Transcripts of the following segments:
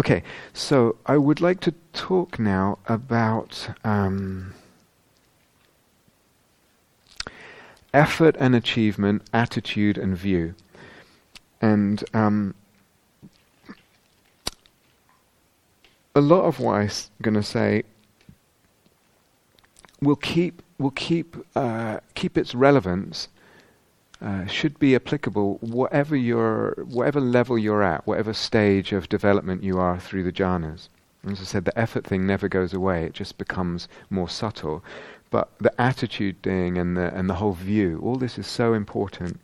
Okay, so I would like to talk now about um, effort and achievement, attitude and view. And um, a lot of what I'm going to say will keep will keep uh, keep its relevance. Uh, should be applicable whatever your whatever level you're at, whatever stage of development you are through the jhanas. As I said, the effort thing never goes away; it just becomes more subtle. But the attitude thing and the and the whole view, all this is so important,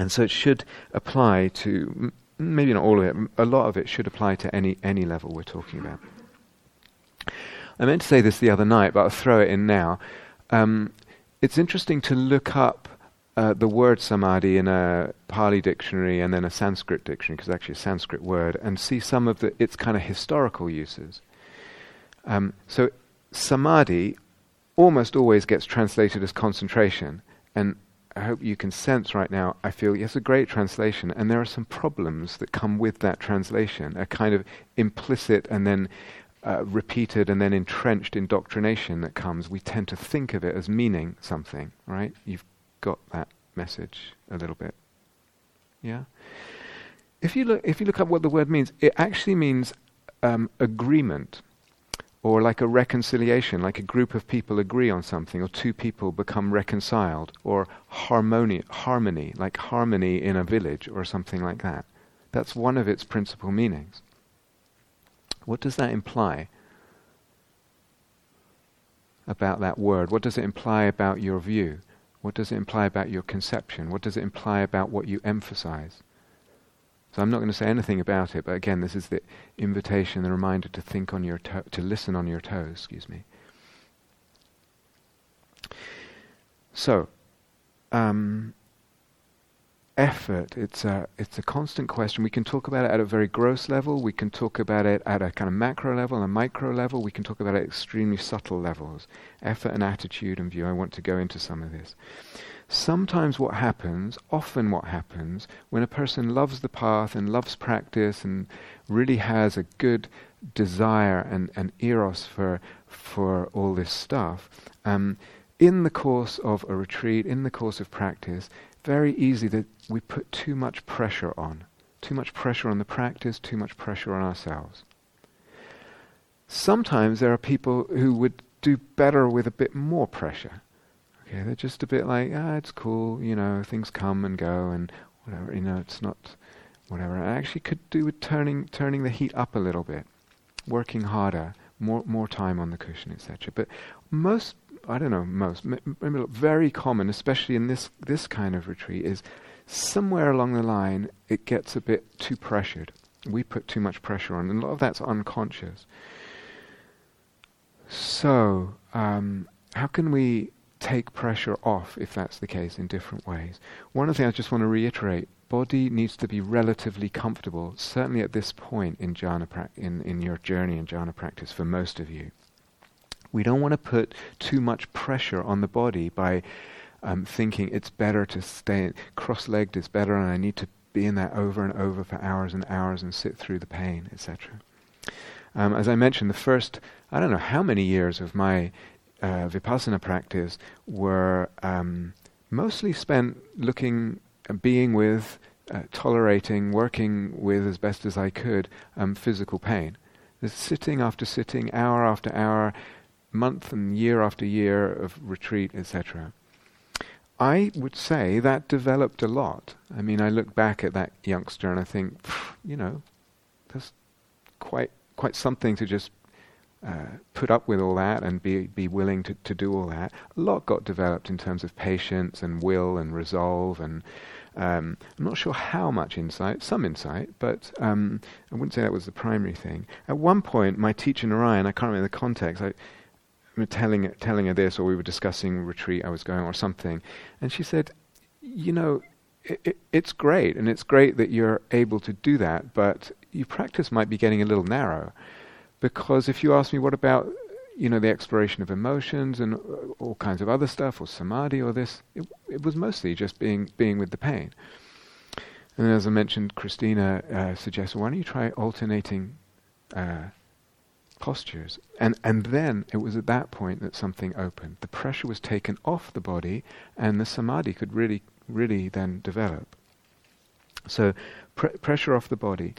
and so it should apply to maybe not all of it. A lot of it should apply to any any level we're talking about. I meant to say this the other night, but I'll throw it in now. Um, it's interesting to look up uh, the word samadhi in a Pali dictionary and then a Sanskrit dictionary, because it's actually a Sanskrit word, and see some of the, its kind of historical uses. Um, so, samadhi almost always gets translated as concentration, and I hope you can sense right now, I feel yes, a great translation, and there are some problems that come with that translation, a kind of implicit and then uh, repeated and then entrenched indoctrination that comes, we tend to think of it as meaning something, right? You've got that message a little bit. Yeah? If you look, if you look up what the word means, it actually means um, agreement, or like a reconciliation, like a group of people agree on something, or two people become reconciled, or harmony, harmony, like harmony in a village, or something like that. That's one of its principal meanings. What does that imply about that word? What does it imply about your view? What does it imply about your conception? What does it imply about what you emphasize? So I'm not going to say anything about it, but again, this is the invitation, the reminder to think on your to- to listen on your toes. Excuse me. So, um, effort. It's a it's a constant question. We can talk about it at a very gross level. We can talk about it at a kind of macro level, a micro level. We can talk about it at extremely subtle levels. Effort and attitude and view. I want to go into some of this. Sometimes what happens, often what happens, when a person loves the path and loves practice and really has a good desire and, and eros for for all this stuff, um, in the course of a retreat, in the course of practice, very easy that we put too much pressure on. Too much pressure on the practice, too much pressure on ourselves. Sometimes there are people who would do better with a bit more pressure. Okay, they're just a bit like, ah, it's cool, you know, things come and go and whatever, you know, it's not whatever. I actually could do with turning turning the heat up a little bit, working harder, more more time on the cushion, etc. But most I don't know, most, very common, especially in this, this kind of retreat, is somewhere along the line it gets a bit too pressured. We put too much pressure on, and a lot of that's unconscious. So, um, how can we take pressure off if that's the case in different ways? One of the things I just want to reiterate body needs to be relatively comfortable, certainly at this point in jhana pra- in, in your journey in jhana practice for most of you. We don't want to put too much pressure on the body by um, thinking it's better to stay cross-legged it's better and I need to be in that over and over for hours and hours and sit through the pain, etc. Um, as I mentioned, the first, I don't know how many years of my uh, vipassana practice were um, mostly spent looking, uh, being with, uh, tolerating, working with as best as I could um, physical pain. Sitting after sitting, hour after hour, month and year after year of retreat, etc. I would say that developed a lot. I mean, I look back at that youngster and I think, you know, that's quite quite something to just uh, put up with all that and be be willing to, to do all that. A lot got developed in terms of patience and will and resolve and um, I'm not sure how much insight, some insight, but um, I wouldn't say that was the primary thing. At one point, my teacher Narayan, I can't remember the context, I, telling telling her this, or we were discussing retreat I was going, or something, and she said, "You know, it, it, it's great, and it's great that you're able to do that, but your practice might be getting a little narrow, because if you ask me, what about you know the exploration of emotions and all kinds of other stuff, or samadhi, or this, it, it was mostly just being being with the pain." And as I mentioned, Christina uh, suggested, why don't you try alternating uh, postures? And and then it was at that point that something opened. The pressure was taken off the body, and the samadhi could really, really then develop. So, pr- pressure off the body.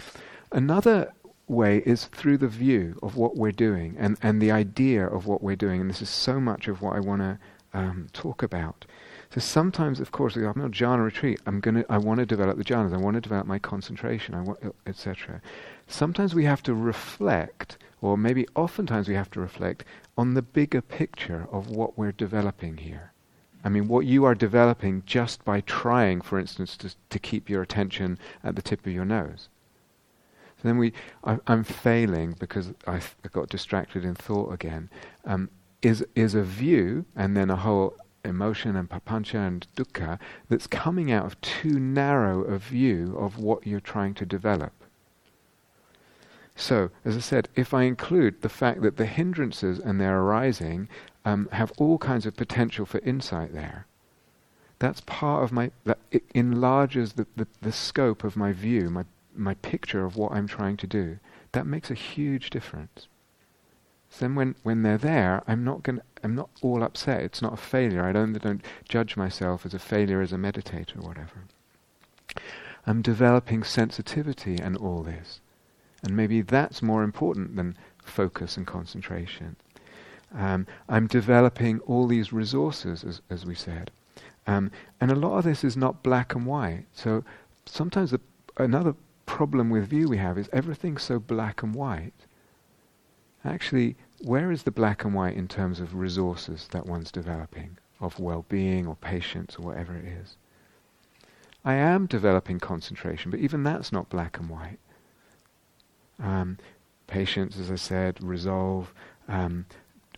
Another way is through the view of what we're doing and, and the idea of what we're doing. And this is so much of what I want to um, talk about. So sometimes, of course, I'm on a jhana retreat. I'm gonna. I want to develop the jhanas. I want to develop my concentration. I want, etc. Sometimes we have to reflect, or maybe oftentimes we have to reflect on the bigger picture of what we're developing here. I mean, what you are developing just by trying, for instance, to, to keep your attention at the tip of your nose. So then we, I, am failing because I, got distracted in thought again. Um, is is a view and then a whole emotion and papancha and dukkha that's coming out of too narrow a view of what you're trying to develop. So, as I said, if I include the fact that the hindrances and their arising um, have all kinds of potential for insight there, that's part of my, that it enlarges the, the, the scope of my view, my my picture of what I'm trying to do, that makes a huge difference. So then when, when they're there, I'm not going I'm not all upset. It's not a failure. I don't don't judge myself as a failure as a meditator or whatever. I'm developing sensitivity and all this. And maybe that's more important than focus and concentration. Um, I'm developing all these resources, as, as we said. Um, and a lot of this is not black and white. So sometimes the, another problem with view we have is everything's so black and white. Actually, where is the black and white in terms of resources that one's developing, of well being or patience or whatever it is? I am developing concentration, but even that's not black and white. Um, patience, as I said, resolve, um,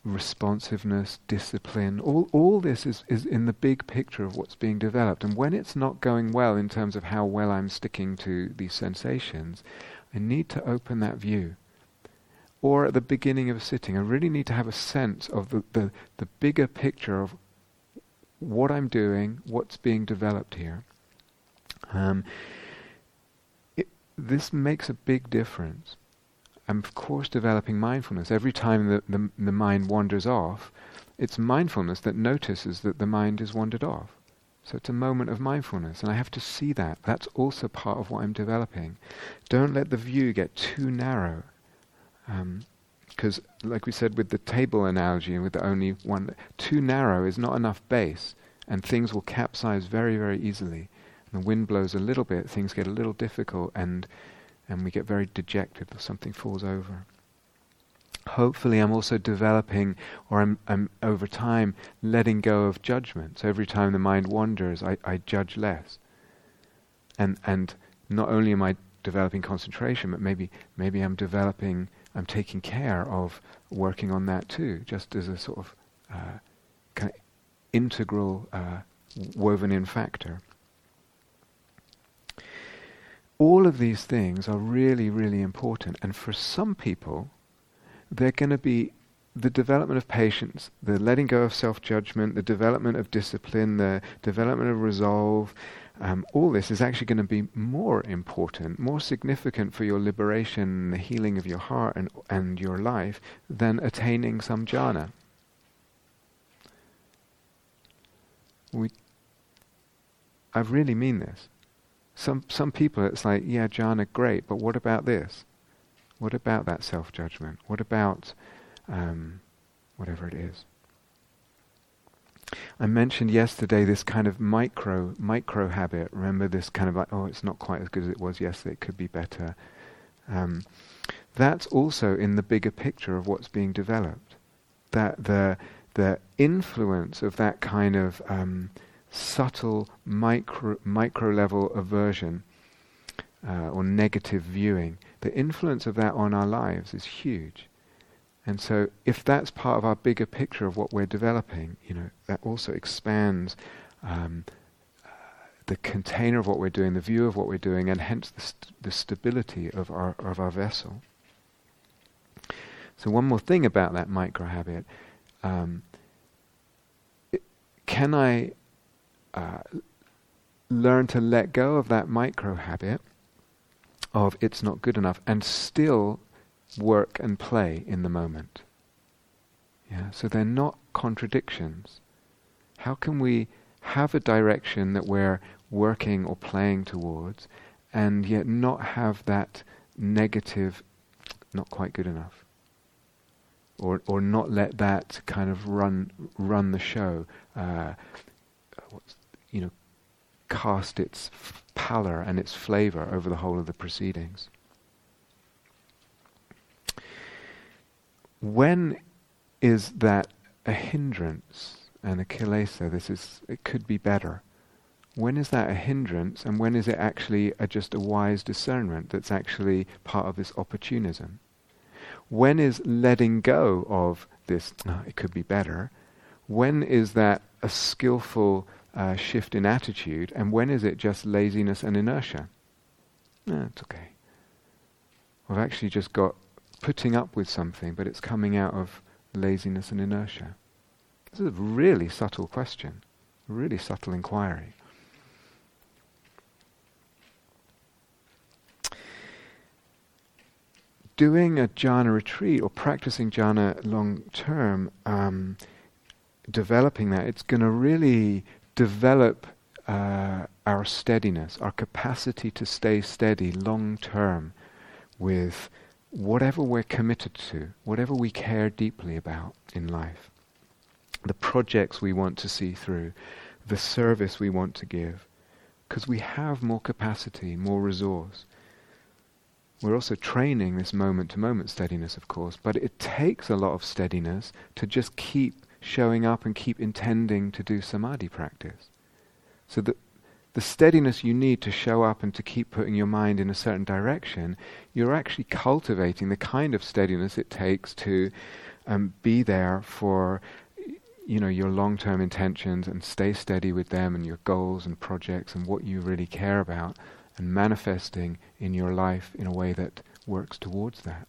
responsiveness, discipline, all, all this is, is in the big picture of what's being developed. And when it's not going well in terms of how well I'm sticking to these sensations, I need to open that view. Or at the beginning of a sitting, I really need to have a sense of the, the, the bigger picture of what I'm doing, what's being developed here. Um, this makes a big difference. I'm of course developing mindfulness. Every time the, the, the mind wanders off, it's mindfulness that notices that the mind has wandered off. So it's a moment of mindfulness, and I have to see that. That's also part of what I'm developing. Don't let the view get too narrow. Because, um, like we said with the table analogy and with the only one, too narrow is not enough base, and things will capsize very, very easily. The wind blows a little bit, things get a little difficult, and and we get very dejected if something falls over. Hopefully, I'm also developing, or I'm, I'm over time letting go of judgment. So every time the mind wanders, I, I judge less. And and not only am I developing concentration, but maybe maybe I'm developing, I'm taking care of working on that too, just as a sort of uh, kind of integral uh, woven in factor all of these things are really, really important. And for some people, they're going to be the development of patience, the letting go of self judgment, the development of discipline, the development of resolve. Um, all this is actually going to be more important, more significant for your liberation, the healing of your heart and, and your life than attaining some jhana. We, I really mean this. Some some people it's like, yeah, jhana, great, but what about this? What about that self judgment? What about um, whatever it is? I mentioned yesterday this kind of micro micro habit. Remember this kind of like, oh, it's not quite as good as it was yesterday. It could be better. Um, that's also in the bigger picture of what's being developed. That the the influence of that kind of um, subtle micro, micro level aversion uh, or negative viewing, the influence of that on our lives is huge. And so, if that's part of our bigger picture of what we're developing, you know, that also expands um, uh, the container of what we're doing, the view of what we're doing, and hence the, st- the stability of our of our vessel. So, one more thing about that micro habit: um, can I uh, learn to let go of that micro habit of it's not good enough and still work and play in the moment. Yeah, so they're not contradictions. How can we have a direction that we're working or playing towards and yet not have that negative, not quite good enough? Or, or not let that kind of run run the show, uh, you know, cast its pallor and its flavor over the whole of the proceedings. When is that a hindrance and a kilesa? This is it could be better. When is that a hindrance, and when is it actually a, just a wise discernment that's actually part of this opportunism? When is letting go of this? Oh, it could be better. When is that a skillful uh, shift in attitude, and when is it just laziness and inertia? No, it's okay. We've actually just got putting up with something, but it's coming out of laziness and inertia. This is a really subtle question, a really subtle inquiry. Doing a jhana retreat or practicing jhana long term, um, developing that, it's going to really develop uh, our steadiness, our capacity to stay steady long term with whatever we're committed to, whatever we care deeply about in life, the projects we want to see through, the service we want to give, because we have more capacity, more resource. We're also training this moment to moment steadiness, of course, but it takes a lot of steadiness to just keep showing up and keep intending to do samadhi practice. So that the steadiness you need to show up and to keep putting your mind in a certain direction, you're actually cultivating the kind of steadiness it takes to um, be there for you know your long-term intentions and stay steady with them and your goals and projects and what you really care about and manifesting in your life in a way that works towards that.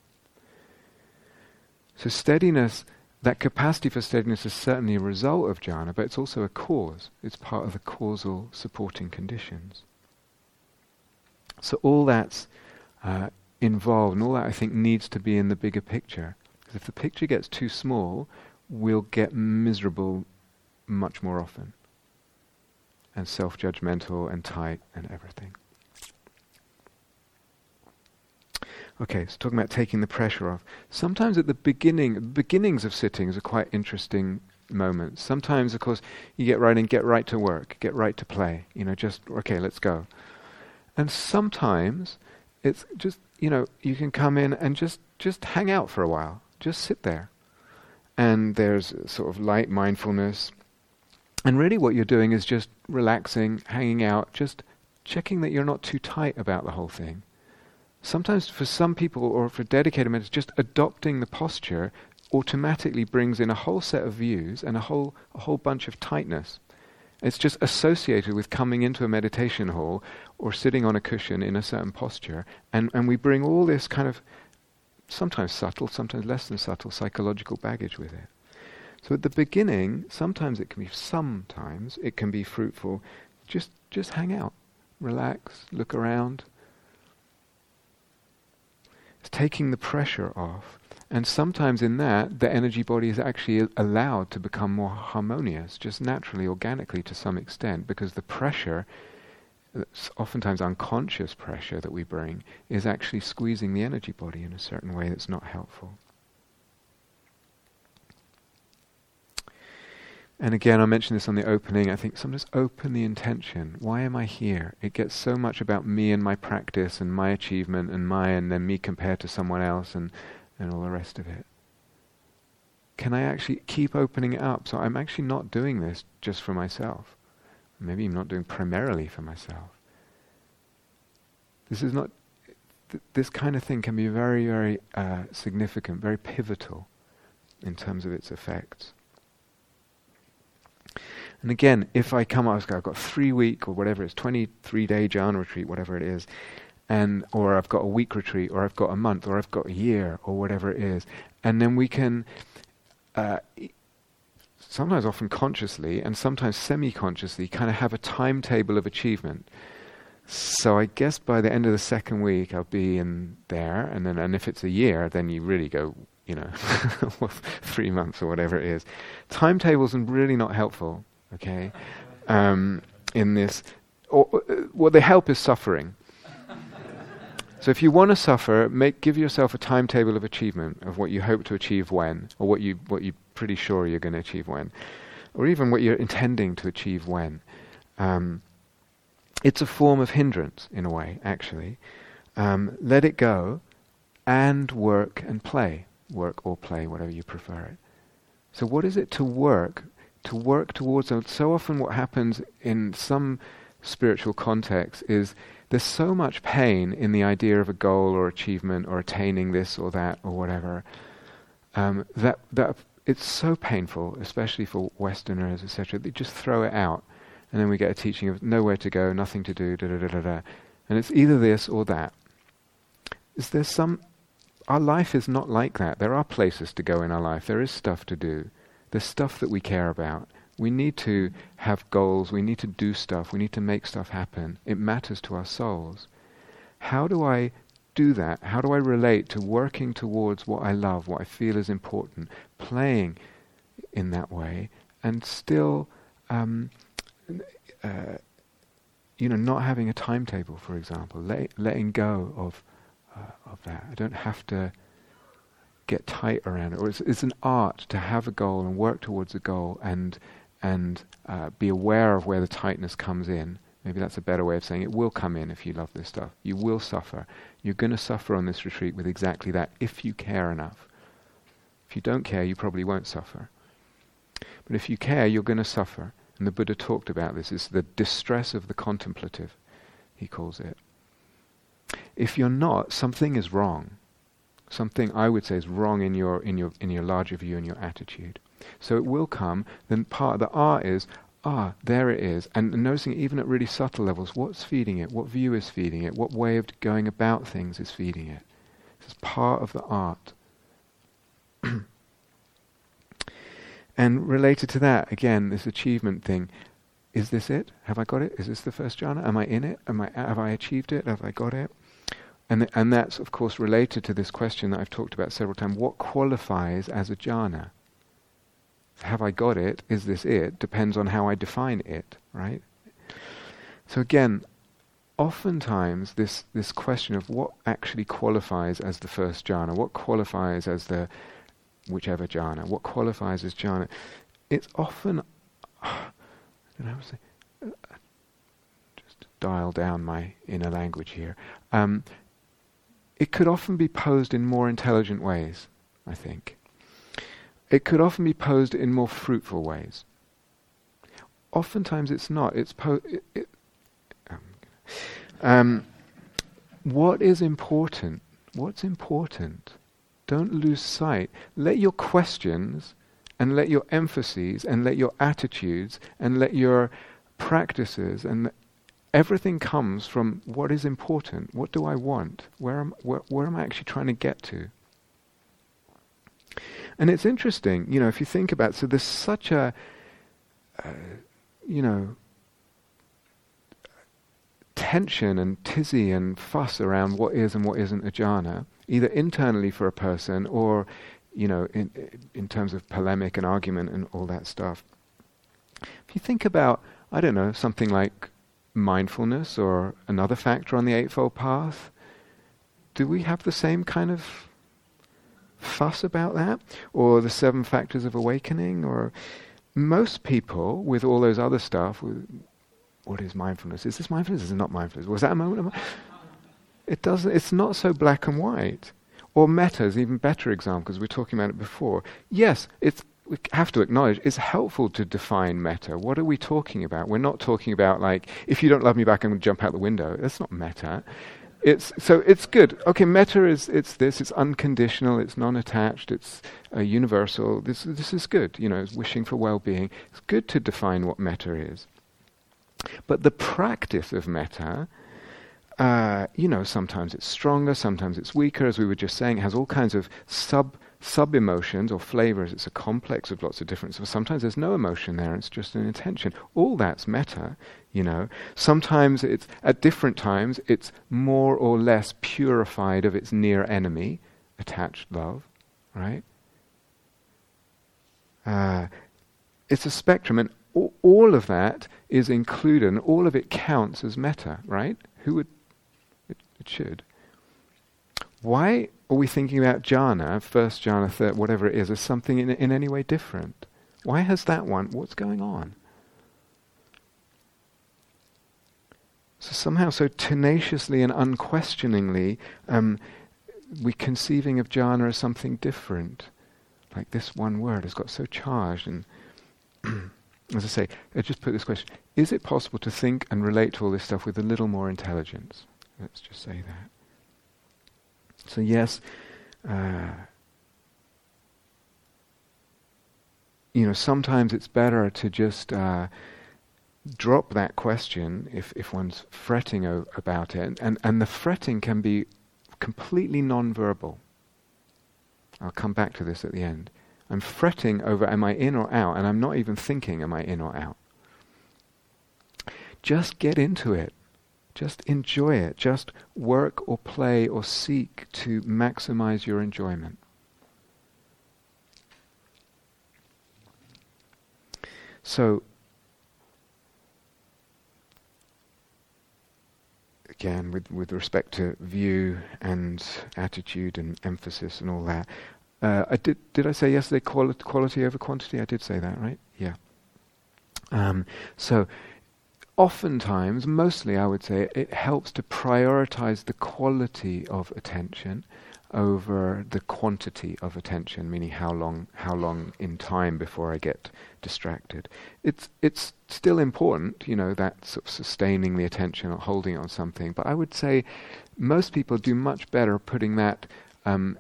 So steadiness that capacity for steadiness is certainly a result of jhana, but it's also a cause. It's part of the causal supporting conditions. So all that's uh, involved, and all that I think needs to be in the bigger picture. Because if the picture gets too small, we'll get miserable much more often, and self-judgmental and tight and everything. Okay, so talking about taking the pressure off. Sometimes at the beginning, beginnings of sittings are quite interesting moments. Sometimes, of course, you get right in, get right to work, get right to play. You know, just okay, let's go. And sometimes it's just you know you can come in and just just hang out for a while, just sit there, and there's sort of light mindfulness. And really, what you're doing is just relaxing, hanging out, just checking that you're not too tight about the whole thing sometimes for some people or for dedicated meditators, just adopting the posture automatically brings in a whole set of views and a whole a whole bunch of tightness. It's just associated with coming into a meditation hall or sitting on a cushion in a certain posture, and, and we bring all this kind of sometimes subtle, sometimes less than subtle psychological baggage with it. So at the beginning, sometimes it can be sometimes it can be fruitful. Just just hang out, relax, look around, taking the pressure off. And sometimes in that, the energy body is actually allowed to become more harmonious, just naturally, organically to some extent, because the pressure—that's oftentimes unconscious pressure that we bring, is actually squeezing the energy body in a certain way that's not helpful. And again, I mentioned this on the opening. I think sometimes open the intention. Why am I here? It gets so much about me and my practice and my achievement and my and then me compared to someone else and, and all the rest of it. Can I actually keep opening it up? So I'm actually not doing this just for myself. Maybe I'm not doing primarily for myself. This is not. Th- this kind of thing can be very, very uh, significant, very pivotal in terms of its effects. And again, if I come out, I've got three week or whatever it's 23 day jhana retreat, whatever it is, and or I've got a week retreat, or I've got a month, or I've got a year, or whatever it is, and then we can uh, sometimes often consciously and sometimes semi-consciously, kind of have a timetable of achievement. So I guess by the end of the second week, I'll be in there, and then and if it's a year, then you really go, you know, three months or whatever it is. Timetables are really not helpful. Okay, um, in this, or, uh, what they help is suffering. So if you want to suffer, make give yourself a timetable of achievement of what you hope to achieve when, or what you what you're pretty sure you're going to achieve when, or even what you're intending to achieve when. Um, it's a form of hindrance in a way, actually. Um, let it go, and work and play, work or play, whatever you prefer it. So what is it to work? To work towards. So often, what happens in some spiritual context is there's so much pain in the idea of a goal or achievement or attaining this or that or whatever um, that that it's so painful, especially for Westerners, etc. They just throw it out, and then we get a teaching of nowhere to go, nothing to do, da da da da da, and it's either this or that. Is there some? Our life is not like that. There are places to go in our life. There is stuff to do. There's stuff that we care about. We need to have goals. We need to do stuff. We need to make stuff happen. It matters to our souls. How do I do that? How do I relate to working towards what I love, what I feel is important, playing in that way, and still, um, uh, you know, not having a timetable, for example, let, letting go of uh, of that. I don't have to get tight around it. Or it's, it's an art to have a goal and work towards a goal and and uh, be aware of where the tightness comes in. Maybe that's a better way of saying it will come in if you love this stuff. You will suffer. You're going to suffer on this retreat with exactly that if you care enough. If you don't care, you probably won't suffer. But if you care, you're going to suffer. And the Buddha talked about this. It's the distress of the contemplative, he calls it. If you're not, something is wrong. Something I would say is wrong in your in your in your larger view and your attitude. So it will come. Then part of the art is, ah, there it is. And noticing even at really subtle levels, what's feeding it? What view is feeding it? What way of going about things is feeding it? This is part of the art. and related to that, again, this achievement thing. Is this it? Have I got it? Is this the first jhana? Am I in it? Am I, have I achieved it? Have I got it? And, and that's, of course, related to this question that I've talked about several times. What qualifies as a jhana? have I got it? Is this it? Depends on how I define it, right? So again, oftentimes this this question of what actually qualifies as the first jhana, what qualifies as the whichever jhana, what qualifies as jhana, it's often I don't know how to say, uh, just dial down my inner language here. Um, it could often be posed in more intelligent ways, I think it could often be posed in more fruitful ways. Oftentimes it's not. It's po- it, it, um, what is important? What's important? Don't lose sight. Let your questions and let your emphases and let your attitudes and let your practices and everything comes from what is important. What do I want? Where am, where, where am I actually trying to get to? And it's interesting, you know, if you think about so there's such a, uh, you know, tension and tizzy and fuss around what is and what isn't a jhana, either internally for a person or, you know, in, in terms of polemic and argument and all that stuff. If you think about, I don't know, something like mindfulness or another factor on the Eightfold Path, do we have the same kind of fuss about that, or the seven factors of awakening, or most people with all those other stuff. What is mindfulness? Is this mindfulness? Is it not mindfulness? Was that a moment? Of, it doesn't. It's not so black and white. Or metta is even better example because we were talking about it before. Yes, it's we have to acknowledge it's helpful to define metta. What are we talking about? We're not talking about like if you don't love me back, I'm going to jump out the window. That's not metta. It's, so it's good. Okay, metta is it's this. It's unconditional. It's non-attached. It's uh, universal. This this is good. You know, wishing for well-being. It's good to define what metta is. But the practice of metta, uh, you know, sometimes it's stronger, sometimes it's weaker. As we were just saying, it has all kinds of sub sub emotions or flavors, it's a complex of lots of different. So sometimes there's no emotion there, it's just an intention. All that's metta, you know. Sometimes it's at different times it's more or less purified of its near enemy, attached love, right? Uh, it's a spectrum, and all of that is included, and all of it counts as metta, right? Who would? It, it should. Why are we thinking about jhana, first jhana, third, whatever it is, as something in, in any way different? Why has that one? What's going on? So somehow, so tenaciously and unquestioningly, um, we conceiving of jhana as something different. Like this one word has got so charged and as I say, I just put this question: Is it possible to think and relate to all this stuff with a little more intelligence? Let's just say that. So yes, uh, you know, sometimes it's better to just uh, drop that question if if one's fretting o- about it, and and the fretting can be completely non-verbal. I'll come back to this at the end. I'm fretting over am I in or out, and I'm not even thinking am I in or out. Just get into it. Just enjoy it. Just work or play or seek to maximize your enjoyment. So, again, with, with respect to view and attitude and emphasis and all that, uh, I did. Did I say yesterday quali- quality over quantity? I did say that, right? Yeah. Um, so, oftentimes, mostly, I would say it helps to prioritize the quality of attention over the quantity of attention, meaning how long how long in time before I get distracted. It's it's still important, you know, that sort of sustaining the attention or holding on something. But I would say most people do much better putting that um,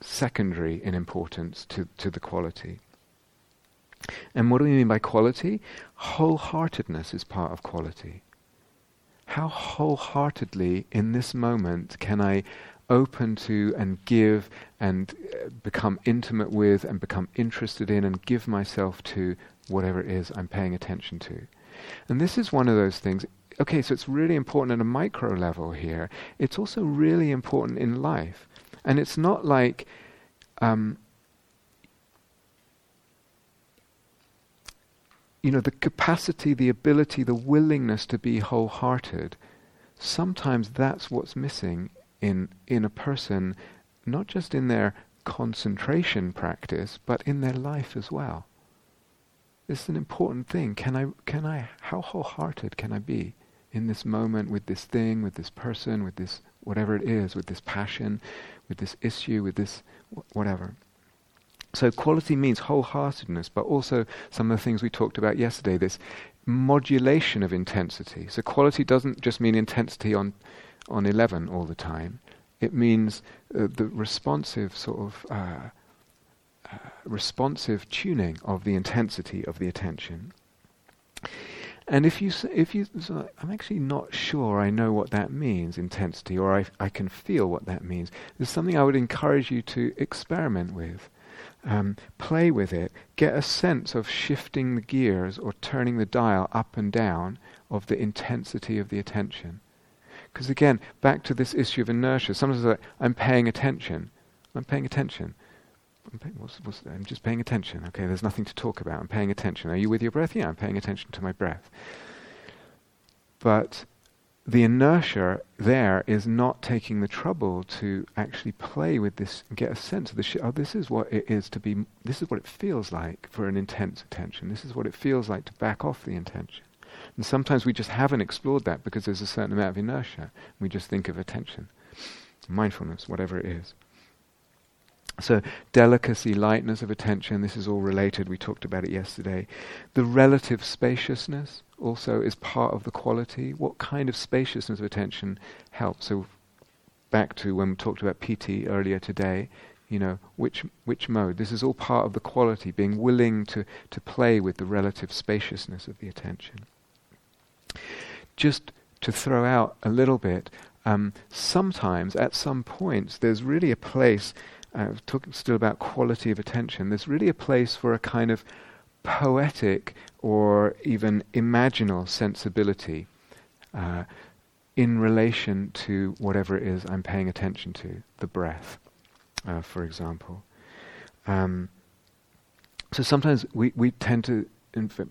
secondary in importance to, to the quality. And what do we mean by quality? Wholeheartedness is part of quality. How wholeheartedly in this moment can I open to and give and uh, become intimate with and become interested in and give myself to whatever it is I'm paying attention to? And this is one of those things. Okay, so it's really important at a micro level here. It's also really important in life. And it's not like um, you know the capacity, the ability, the willingness to be wholehearted. Sometimes that's what's missing in in a person, not just in their concentration practice, but in their life as well. It's an important thing. Can I can I how wholehearted can I be in this moment with this thing, with this person, with this whatever it is, with this passion, with this issue, with this whatever. So quality means wholeheartedness, but also some of the things we talked about yesterday, this modulation of intensity. So quality doesn't just mean intensity on, on 11 all the time. It means uh, the responsive sort of uh, uh, responsive tuning of the intensity of the attention. And if you, if you, I'm actually not sure I know what that means, intensity, or I, I can feel what that means. There's something I would encourage you to experiment with. Um, play with it, get a sense of shifting the gears or turning the dial up and down of the intensity of the attention. Because again, back to this issue of inertia, sometimes like, I'm paying attention. I'm paying attention. I'm, paying, what's, what's, I'm just paying attention. Okay, there's nothing to talk about. I'm paying attention. Are you with your breath? Yeah, I'm paying attention to my breath. But the inertia there is not taking the trouble to actually play with this and get a sense of the sh- oh this is what it is to be this is what it feels like for an intense attention. This is what it feels like to back off the intention. And sometimes we just haven't explored that because there's a certain amount of inertia. We just think of attention mindfulness whatever it is so, delicacy, lightness of attention, this is all related. We talked about it yesterday. The relative spaciousness also is part of the quality. What kind of spaciousness of attention helps? So, back to when we talked about piti earlier today, you know, which, which mode? This is all part of the quality, being willing to, to play with the relative spaciousness of the attention. Just to throw out a little bit, um, sometimes at some points there's really a place uh, talking still about quality of attention, there's really a place for a kind of poetic or even imaginal sensibility uh, in relation to whatever it is I'm paying attention to, the breath, uh, for example. Um, so sometimes we, we tend to,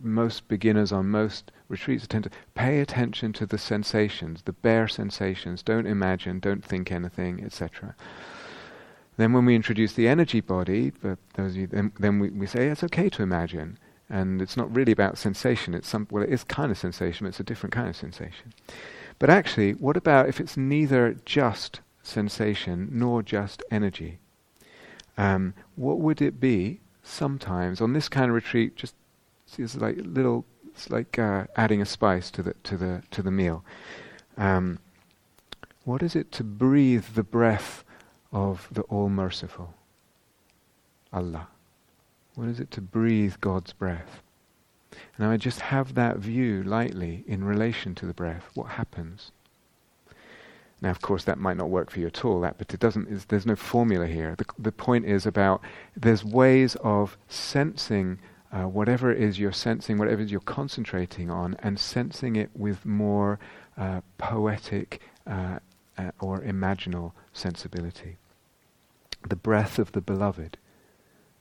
most beginners on most retreats tend to pay attention to the sensations, the bare sensations, don't imagine, don't think anything, etc. Then when we introduce the energy body, those you, then, then we, we say it's okay to imagine. And it's not really about sensation. It's some well, it is kind of sensation, but it's a different kind of sensation. But actually, what about if it's neither just sensation nor just energy? Um, what would it be sometimes on this kind of retreat? Just it's like little, it's like uh, adding a spice to the to the to the meal. Um, what is it to breathe the breath of the All Merciful, Allah? What is it to breathe God's breath? Now I just have that view lightly in relation to the breath. What happens? Now, of course, that might not work for you at all. That, but it doesn't. There's no formula here. The, the point is about there's ways of sensing uh, whatever it is you're sensing, whatever it is you're concentrating on, and sensing it with more uh, poetic uh, uh or imaginal sensibility. The breath of the beloved,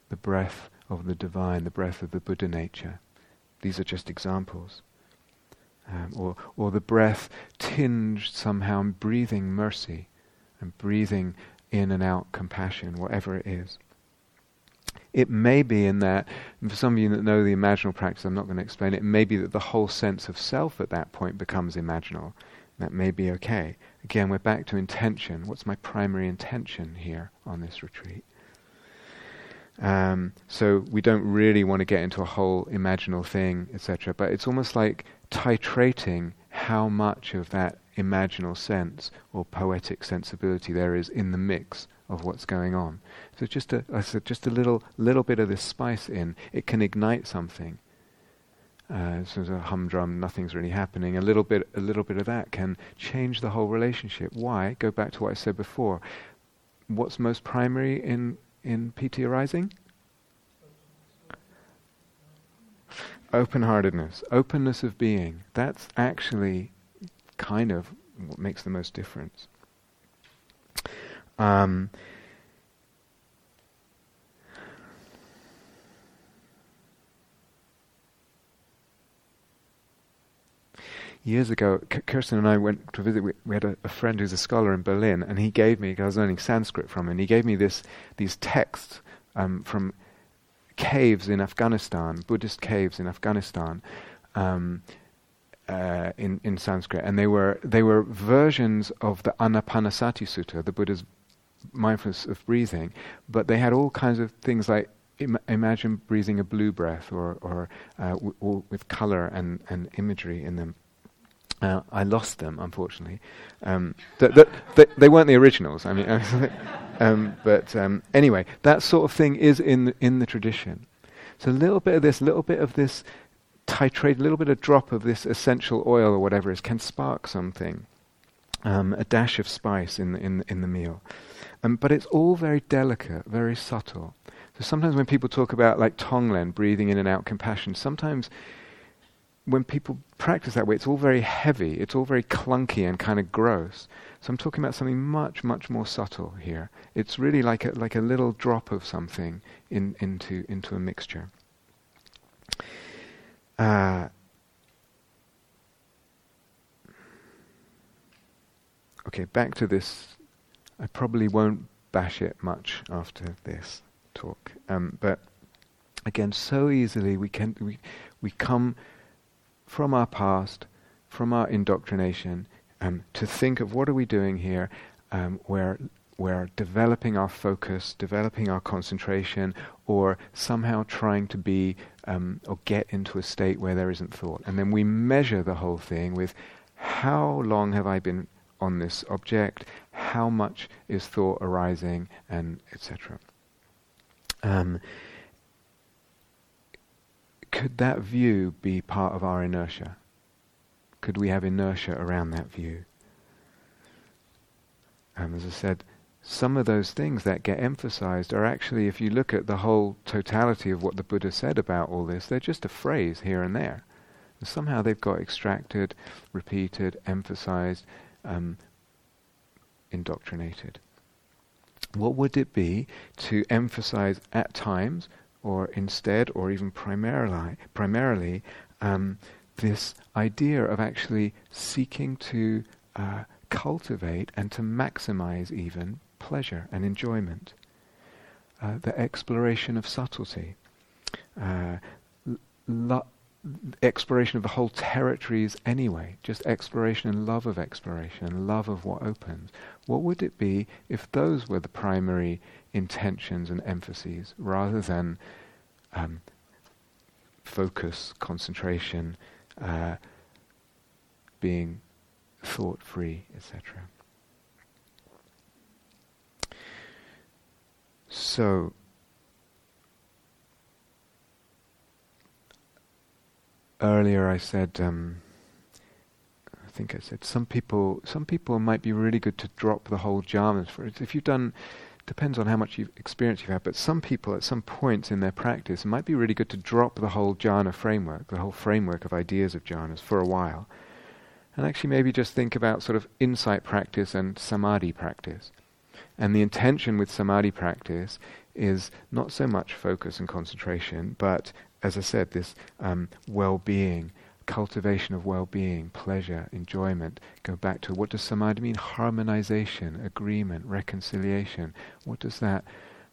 the breath of the divine, the breath of the Buddha nature. These are just examples. Um, or, or the breath tinged somehow in breathing mercy and breathing in and out compassion, whatever it is. It may be in that, for some of you that know the imaginal practice, I'm not going to explain it, it may be that the whole sense of self at that point becomes imaginal. That may be okay. Again, we're back to intention. What's my primary intention here on this retreat? Um, so we don't really want to get into a whole imaginal thing, etc. But it's almost like titrating how much of that imaginal sense or poetic sensibility there is in the mix of what's going on. So just a, just a little little bit of this spice in, it can ignite something. Uh, so a humdrum, nothing's really happening. A little bit, a little bit of that can change the whole relationship. Why? Go back to what I said before. What's most primary in in piti arising? Open heartedness, openness of being. That's actually kind of what makes the most difference. Um, years ago, Kirsten and I went to visit. We, we had a, a, friend who's a scholar in Berlin, and he gave me. I was learning Sanskrit from him. He gave me this these texts um, from caves in Afghanistan, Buddhist caves in Afghanistan, um, uh, in in Sanskrit, and they were they were versions of the Anapanasati Sutta, the Buddha's mindfulness of breathing, but they had all kinds of things like Im- imagine breathing a blue breath or, or, uh, w- with color and, and imagery in them. Uh, I lost them, unfortunately. Um, th- th- th- they weren't the originals. I mean, um, but um, anyway, that sort of thing is in the, in the tradition. So a little bit of this, a little bit of this titrate, a little bit of drop of this essential oil or whatever is can spark something. Um, a dash of spice in the, in in the meal, um, but it's all very delicate, very subtle. So sometimes when people talk about like Tonglen, breathing in and out compassion, sometimes when people practice that way, it's all very heavy, it's all very clunky and kind of gross. So I'm talking about something much, much more subtle here. It's really like a, like a little drop of something in, into, into a mixture. Uh, okay, back to this. I probably won't bash it much after this talk, um, but again, so easily we can we we come from our past, from our indoctrination, um, to think of what are we doing here, um, where we're developing our focus, developing our concentration, or somehow trying to be um, or get into a state where there isn't thought. And then we measure the whole thing with how long have I been on this object, how much is thought arising, and etc. Um, could that view be part of our inertia? Could we have inertia around that view? And as I said, some of those things that get emphasized are actually, if you look at the whole totality of what the Buddha said about all this, they're just a phrase here and there. And somehow they've got extracted, repeated, emphasized, um, indoctrinated. What would it be to emphasize at times, or instead, or even primarily, primarily um, this idea of actually seeking to uh, cultivate and to maximize even pleasure and enjoyment, uh, the exploration of subtlety, uh, lo- exploration of the whole territories anyway, just exploration and love of exploration love of what opens. What would it be if those were the primary intentions and emphases rather than um, focus, concentration, uh, being thought free, etc. So, earlier I said, um, I think I said some people, some people might be really good to drop the whole jhanas. For if you've done, depends on how much you've experience you've had. But some people, at some points in their practice, it might be really good to drop the whole jhana framework, the whole framework of ideas of jhanas for a while, and actually maybe just think about sort of insight practice and samadhi practice. And the intention with samadhi practice is not so much focus and concentration, but, as I said, this um, well being, cultivation of well being, pleasure, enjoyment. Go back to what does samadhi mean? Harmonization, agreement, reconciliation. What does that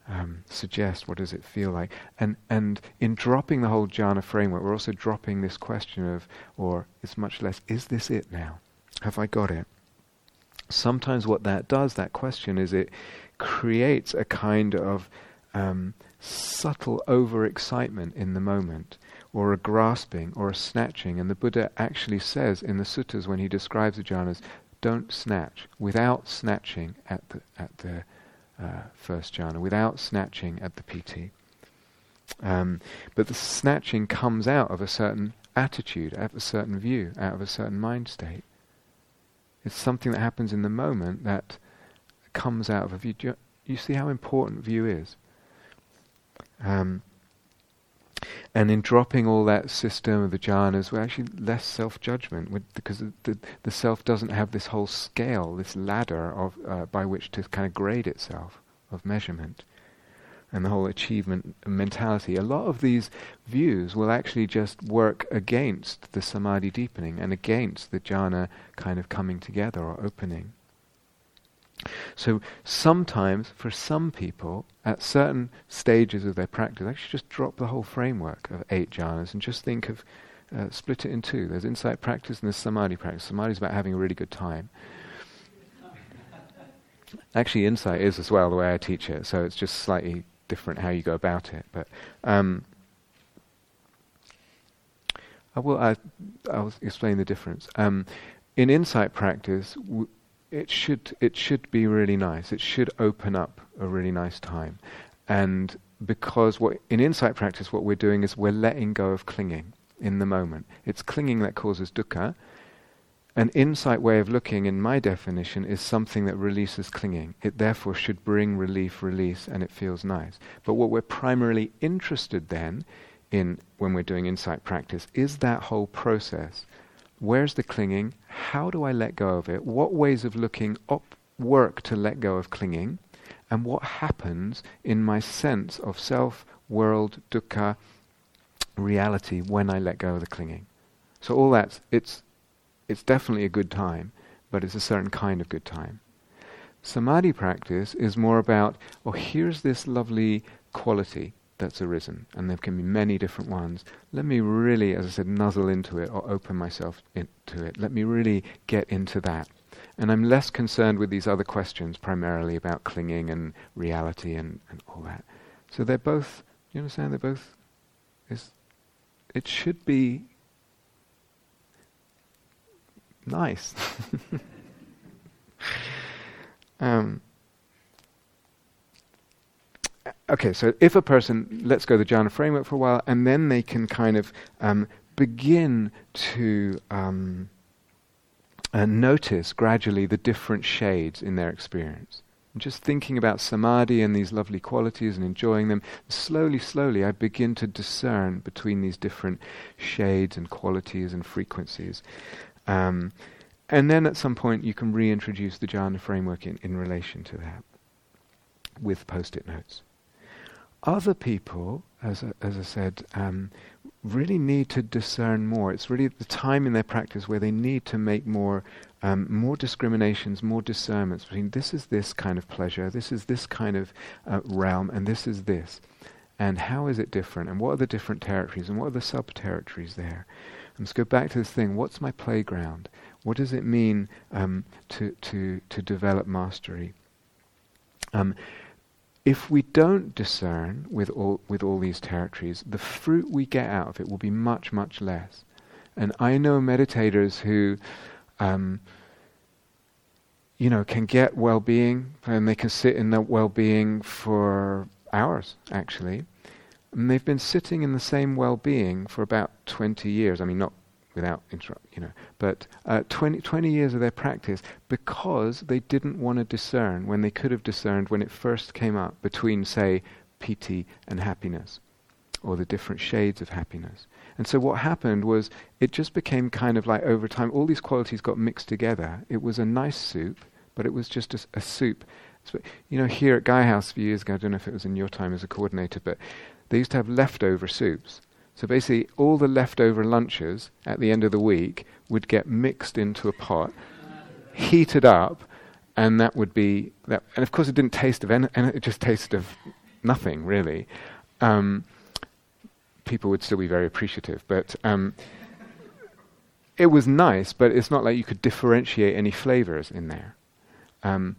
um, suggest? What does it feel like? And, and in dropping the whole jhana framework, we're also dropping this question of, or it's much less, is this it now? Have I got it? sometimes what that does, that question, is it creates a kind of um, subtle overexcitement in the moment, or a grasping, or a snatching. And the Buddha actually says in the suttas when he describes the jhanas, don't snatch without snatching at the at the uh, first jhana, without snatching at the piti. Um, but the snatching comes out of a certain attitude, out of a certain view, out of a certain mind state. It's something that happens in the moment that comes out of a view. You, you, see how important view is? Um, and in dropping all that system of the jhanas, we're actually less self-judgment. Because the, the self doesn't have this whole scale, this ladder of uh, by which to kind of grade itself of measurement. And the whole achievement mentality, a lot of these views will actually just work against the samadhi deepening and against the jhana kind of coming together or opening. So sometimes, for some people, at certain stages of their practice, actually just drop the whole framework of eight jhanas and just think of, uh, split it in two. There's insight practice and there's samadhi practice. Samadhi is about having a really good time. Actually, insight is as well the way I teach it, so it's just slightly different how you go about it. But um, I will. I, will explain the difference. Um, in insight practice, w- it should it should be really nice. It should open up a really nice time, and because what in insight practice, what we're doing is we're letting go of clinging in the moment. It's clinging that causes dukkha, an insight way of looking, in my definition, is something that releases clinging. It therefore should bring relief, release, and it feels nice. But what we're primarily interested then in when we're doing insight practice is that whole process. Where's the clinging? How do I let go of it? What ways of looking op- work to let go of clinging? And what happens in my sense of self, world, dukkha, reality when I let go of the clinging? So all that's it's it's definitely a good time, but it's a certain kind of good time. Samadhi practice is more about, oh, here's this lovely quality that's arisen, and there can be many different ones. Let me really, as I said, nuzzle into it or open myself into it. Let me really get into that. And I'm less concerned with these other questions, primarily about clinging and reality and, and all that. So they're both, you understand, they're both, is, it should be Nice. um, okay, so if a person lets go the jhana framework for a while, and then they can kind of um, begin to um, uh, notice gradually the different shades in their experience. just thinking about samadhi and these lovely qualities and enjoying them, slowly, slowly I begin to discern between these different shades and qualities and frequencies. Um, and then at some point you can reintroduce the jhana framework in, in relation to that with post-it notes. Other people, as, as I said, um, really need to discern more. It's really the time in their practice where they need to make more um, more discriminations, more discernments between this is this kind of pleasure, this is this kind of uh, realm, and this is this. And how is it different? And what are the different territories? And what are the sub territories there? And let's go back to this thing what's my playground? What does it mean um, to, to, to develop mastery? Um, if we don't discern with all, with all these territories, the fruit we get out of it will be much, much less. And I know meditators who um, you know, can get well-being, and they can sit in that well-being for hours, actually. And they've been sitting in the same well-being for about 20 years. I mean, not without interrupt, you know, but uh, 20, 20 years of their practice because they didn't want to discern when they could have discerned when it first came up between, say, piti and happiness, or the different shades of happiness. And so what happened was it just became kind of like over time, all these qualities got mixed together. It was a nice soup, but it was just a, a soup. So, you know, here at Gaia House a few years ago, I don't know if it was in your time as a coordinator, but they used to have leftover soups. So basically, all the leftover lunches at the end of the week would get mixed into a pot, heated up, and that would be that. And of course, it didn't taste of any, it just tasted of nothing really. Um, people would still be very appreciative. But um, it was nice, but it's not like you could differentiate any flavors in there. Um,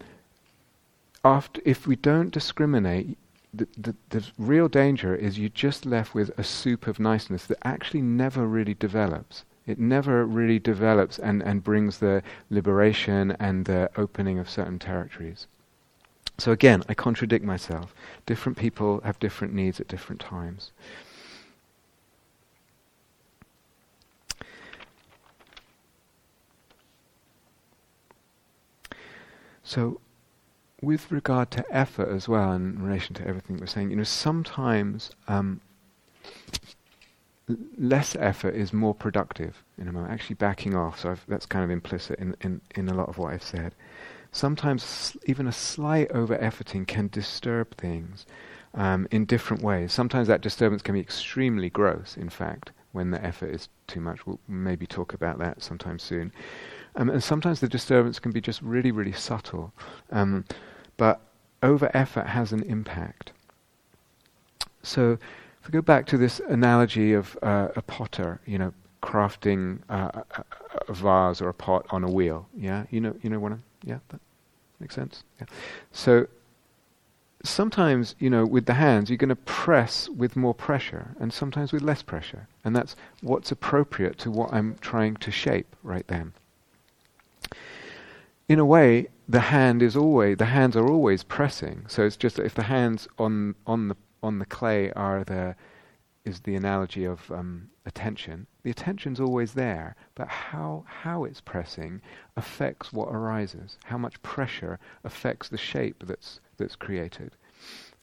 after, if we don't discriminate, the, the, the real danger is you're just left with a soup of niceness that actually never really develops. It never really develops and, and brings the liberation and the opening of certain territories. So again, I contradict myself. Different people have different needs at different times. So, with regard to effort as well, in relation to everything we're saying, you know, sometimes um, less effort is more productive. You know, I'm actually backing off, so I've, that's kind of implicit in, in, in a lot of what I've said. Sometimes sl- even a slight over efforting can disturb things um, in different ways. Sometimes that disturbance can be extremely gross, in fact, when the effort is too much. We'll maybe talk about that sometime soon. Um, and sometimes the disturbance can be just really, really subtle. Um, but over effort has an impact. So if we go back to this analogy of uh, a potter, you know, crafting uh, a, a, vase or a pot on a wheel, yeah, you know, you know what I'm, yeah, that makes sense. Yeah. So sometimes, you know, with the hands, you're going to press with more pressure, and sometimes with less pressure, and that's what's appropriate to what I'm trying to shape right then in a way, the hand is always the hands are always pressing. So it's just if the hands on on the on the clay are the is the analogy of um, attention. The attention's always there, but how how it's pressing affects what arises. How much pressure affects the shape that's that's created.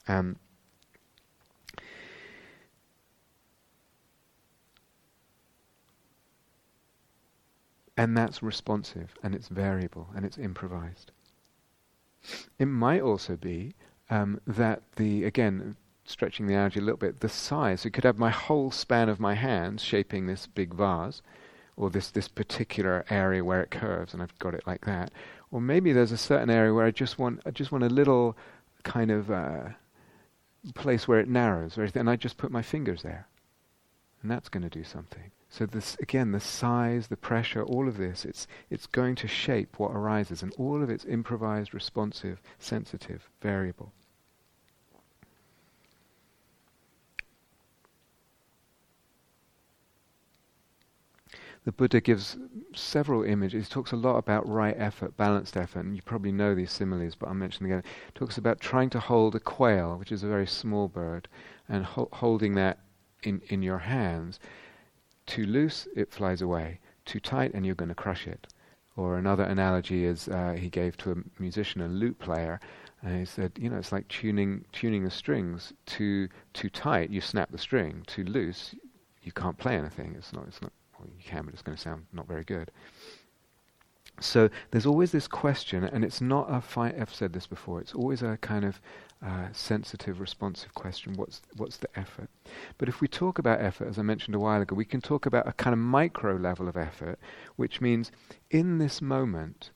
Um, And that's responsive and it's variable and it's improvised. It might also be um, that the, again, stretching the analogy a little bit, the size, It could have my whole span of my hands shaping this big vase, or this, this particular area where it curves and I've got it like that. Or maybe there's a certain area where I just want, I just want a little kind of uh, place where it narrows, and I just put my fingers there. And that's going to do something. So this again, the size, the pressure, all of this, it's it's going to shape what arises, and all of it's improvised, responsive, sensitive, variable. The Buddha gives several images. He talks a lot about right effort, balanced effort, and you probably know these similes, but I'll mention them again. He talks about trying to hold a quail, which is a very small bird, and ho- holding that in, in your hands too loose, it flies away. Too tight, and you're going to crush it. Or another analogy is uh, he gave to a musician, a lute player. And he said, you know, it's like tuning tuning the strings. Too too tight, you snap the string. Too loose, you can't play anything. It's not. It's not. Well, you can, but it's going to sound not very good. So there's always this question, and it's not a fight. I've said this before. It's always a kind of uh, sensitive, responsive question. What's what's the effort? But if we talk about effort, as I mentioned a while ago, we can talk about a kind of micro level of effort, which means in this moment,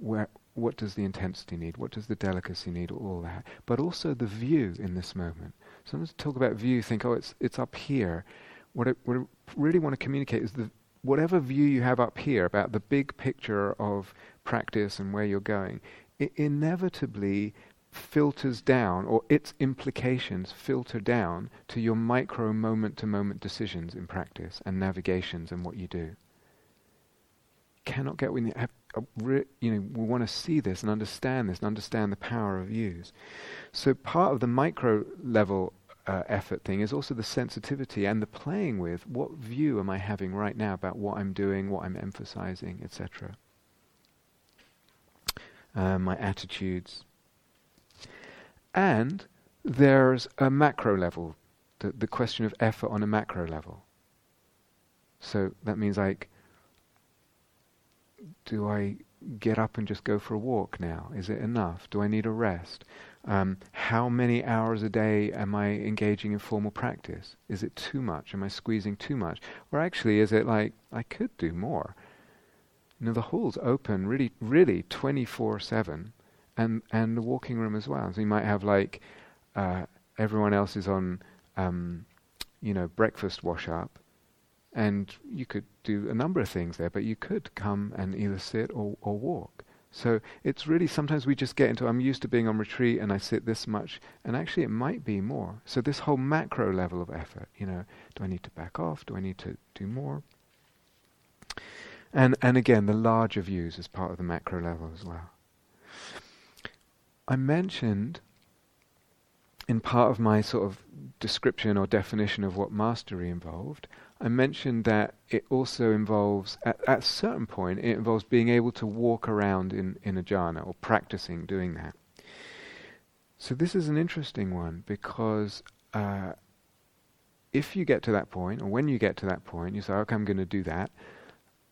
where what does the intensity need? What does the delicacy need? All that, but also the view in this moment. Sometimes talk about view, think, oh, it's it's up here. What I, what I really want to communicate is the whatever view you have up here about the big picture of practice and where you're going, it inevitably filters down, or its implications filter down to your micro moment to moment decisions in practice and navigations and what you do. Cannot get you know, we want to see this and understand this and understand the power of views. So part of the micro level uh, effort thing is also the sensitivity and the playing with what view am I having right now about what I'm doing, what I'm emphasizing, etc. Uh, my attitudes. And there's a macro level, the, the question of effort on a macro level. So that means like, do I get up and just go for a walk now? Is it enough? Do I need a rest? Um, how many hours a day am I engaging in formal practice? Is it too much? Am I squeezing too much? Or actually, is it like, I could do more? You know, the hall's open really, really 24 7, and, and the walking room as well. So you might have like, uh, everyone else is on, um, you know, breakfast wash up, and you could do a number of things there, but you could come and either sit or, or walk. So it's really sometimes we just get into I'm used to being on retreat and I sit this much, and actually it might be more. So this whole macro level of effort, you know, do I need to back off? Do I need to do more? And and again, the larger views as part of the macro level as well. I mentioned in part of my sort of description or definition of what mastery involved, I mentioned that it also involves, at, at a certain point, it involves being able to walk around in, in a jhana or practicing doing that. So this is an interesting one because uh, if you get to that point, or when you get to that point, you say, okay, I'm going to do that.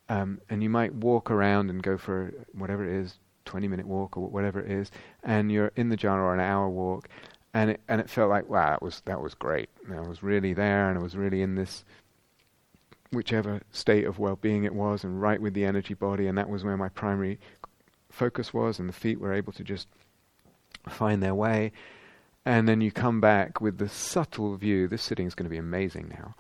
Um, and you might walk around and go for whatever it is, 20 minute walk or whatever it is, and you're in the jhana or an hour walk, and it, and it felt like, wow, that was, that was great. And I was really there and I was really in this whichever state of well-being it was and right with the energy body and that was where my primary focus was and the feet were able to just find their way. And then you come back with the subtle view this sitting is going to be amazing now.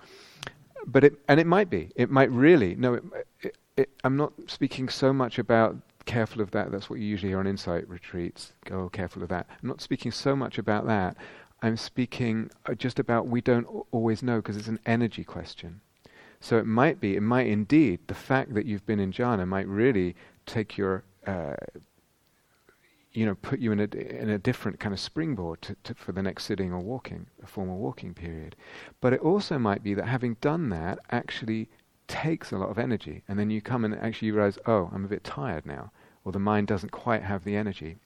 But it and it might be it might really no it, it, it, I'm not speaking so much about careful of that that's what you usually hear on insight retreats go oh, careful of that. I'm not speaking so much about that. I'm speaking uh, just about we don't always know because it's an energy question so it might be, it might indeed, the fact that you've been in jhana might really take your, uh, you know, put you in a, in a different kind of springboard to, to, for the next sitting or walking, a formal walking period. But it also might be that having done that actually takes a lot of energy. And then you come and actually you realize, oh, I'm a bit tired now, or the mind doesn't quite have the energy.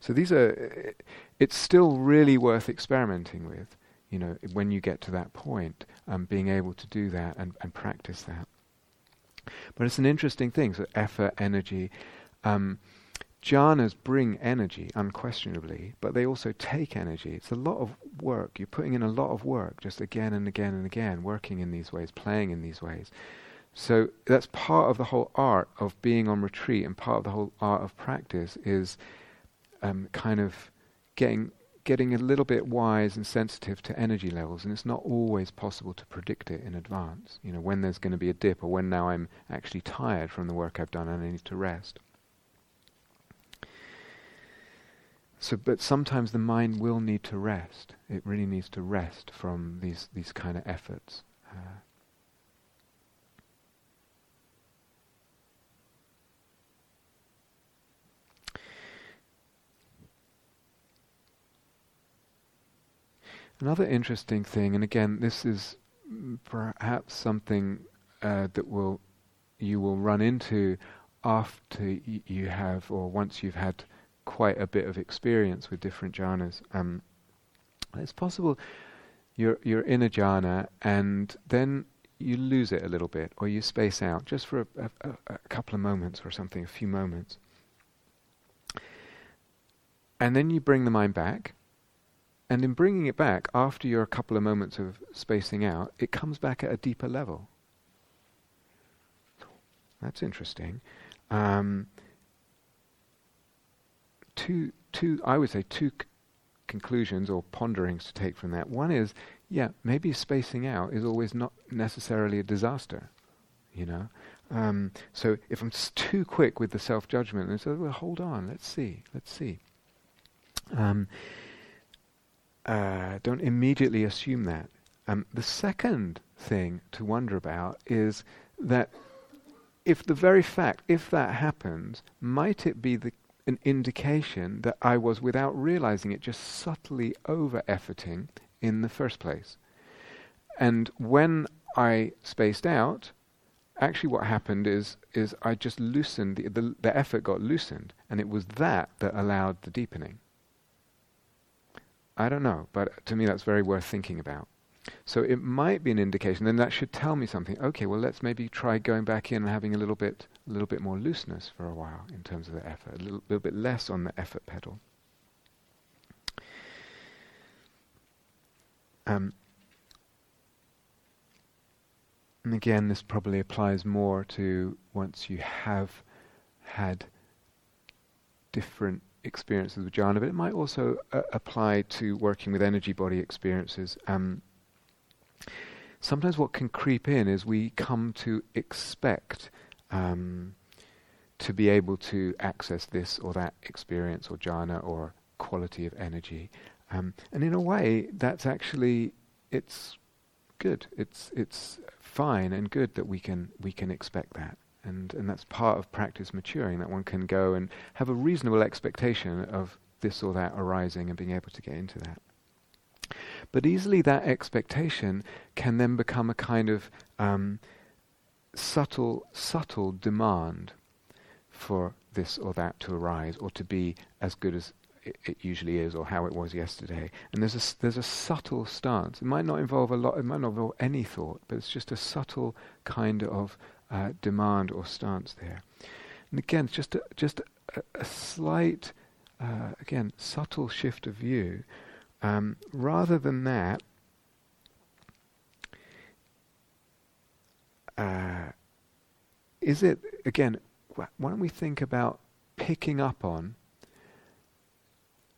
So these are, it's still really worth experimenting with you know, when you get to that point, um, being able to do that and, and practice that. But it's an interesting thing. So effort, energy. Um, jhanas bring energy, unquestionably, but they also take energy. It's a lot of work. You're putting in a lot of work, just again and again and again, working in these ways, playing in these ways. So that's part of the whole art of being on retreat, and part of the whole art of practice is um, kind of getting getting a little bit wise and sensitive to energy levels, and it's not always possible to predict it in advance. You know, when there's going to be a dip, or when now I'm actually tired from the work I've done and I need to rest. So, but sometimes the mind will need to rest. It really needs to rest from these these kind of efforts. Uh, Another interesting thing, and again, this is perhaps something uh, that will you will run into after y- you have, or once you've had quite a bit of experience with different jhanas. Um, it's possible you're you're in a jhana and then you lose it a little bit, or you space out just for a, a, a couple of moments or something, a few moments, and then you bring the mind back. And in bringing it back, after you're a couple of moments of spacing out, it comes back at a deeper level. That's interesting. Um, two, two, I would say two c- conclusions or ponderings to take from that. One is, yeah, maybe spacing out is always not necessarily a disaster, you know. Um, so if I'm too quick with the self-judgment and say, well, hold on, let's see, let's see. Um, uh, don't immediately assume that. Um, the second thing to wonder about is that if the very fact, if that happens, might it be the, an indication that I was, without realizing it, just subtly over efforting in the first place? And when I spaced out, actually what happened is is I just loosened the, the, the effort got loosened, and it was that that allowed the deepening. I don't know, but to me that's very worth thinking about. So it might be an indication, and that should tell me something. Okay, well let's maybe try going back in and having a little bit, a little bit more looseness for a while in terms of the effort, a little, little bit less on the effort pedal. Um, and again, this probably applies more to once you have had different experiences with jhana, but it might also uh, apply to working with energy body experiences. Um, sometimes what can creep in is we come to expect um, to be able to access this or that experience or jhana or quality of energy. Um, and in a way, that's actually it's good. It's it's fine and good that we can we can expect that and and that's part of practice maturing that one can go and have a reasonable expectation of this or that arising and being able to get into that. But easily that expectation can then become a kind of um, subtle subtle demand for this or that to arise or to be as good as it, it, usually is or how it was yesterday. And there's a, there's a subtle stance. It might not involve a lot, it might not involve any thought, but it's just a subtle kind of uh, demand or stance there. And again, just a, just a, a slight, uh, again, subtle shift of view. Um, rather than that, uh, is it again? Why don't we think about picking up on,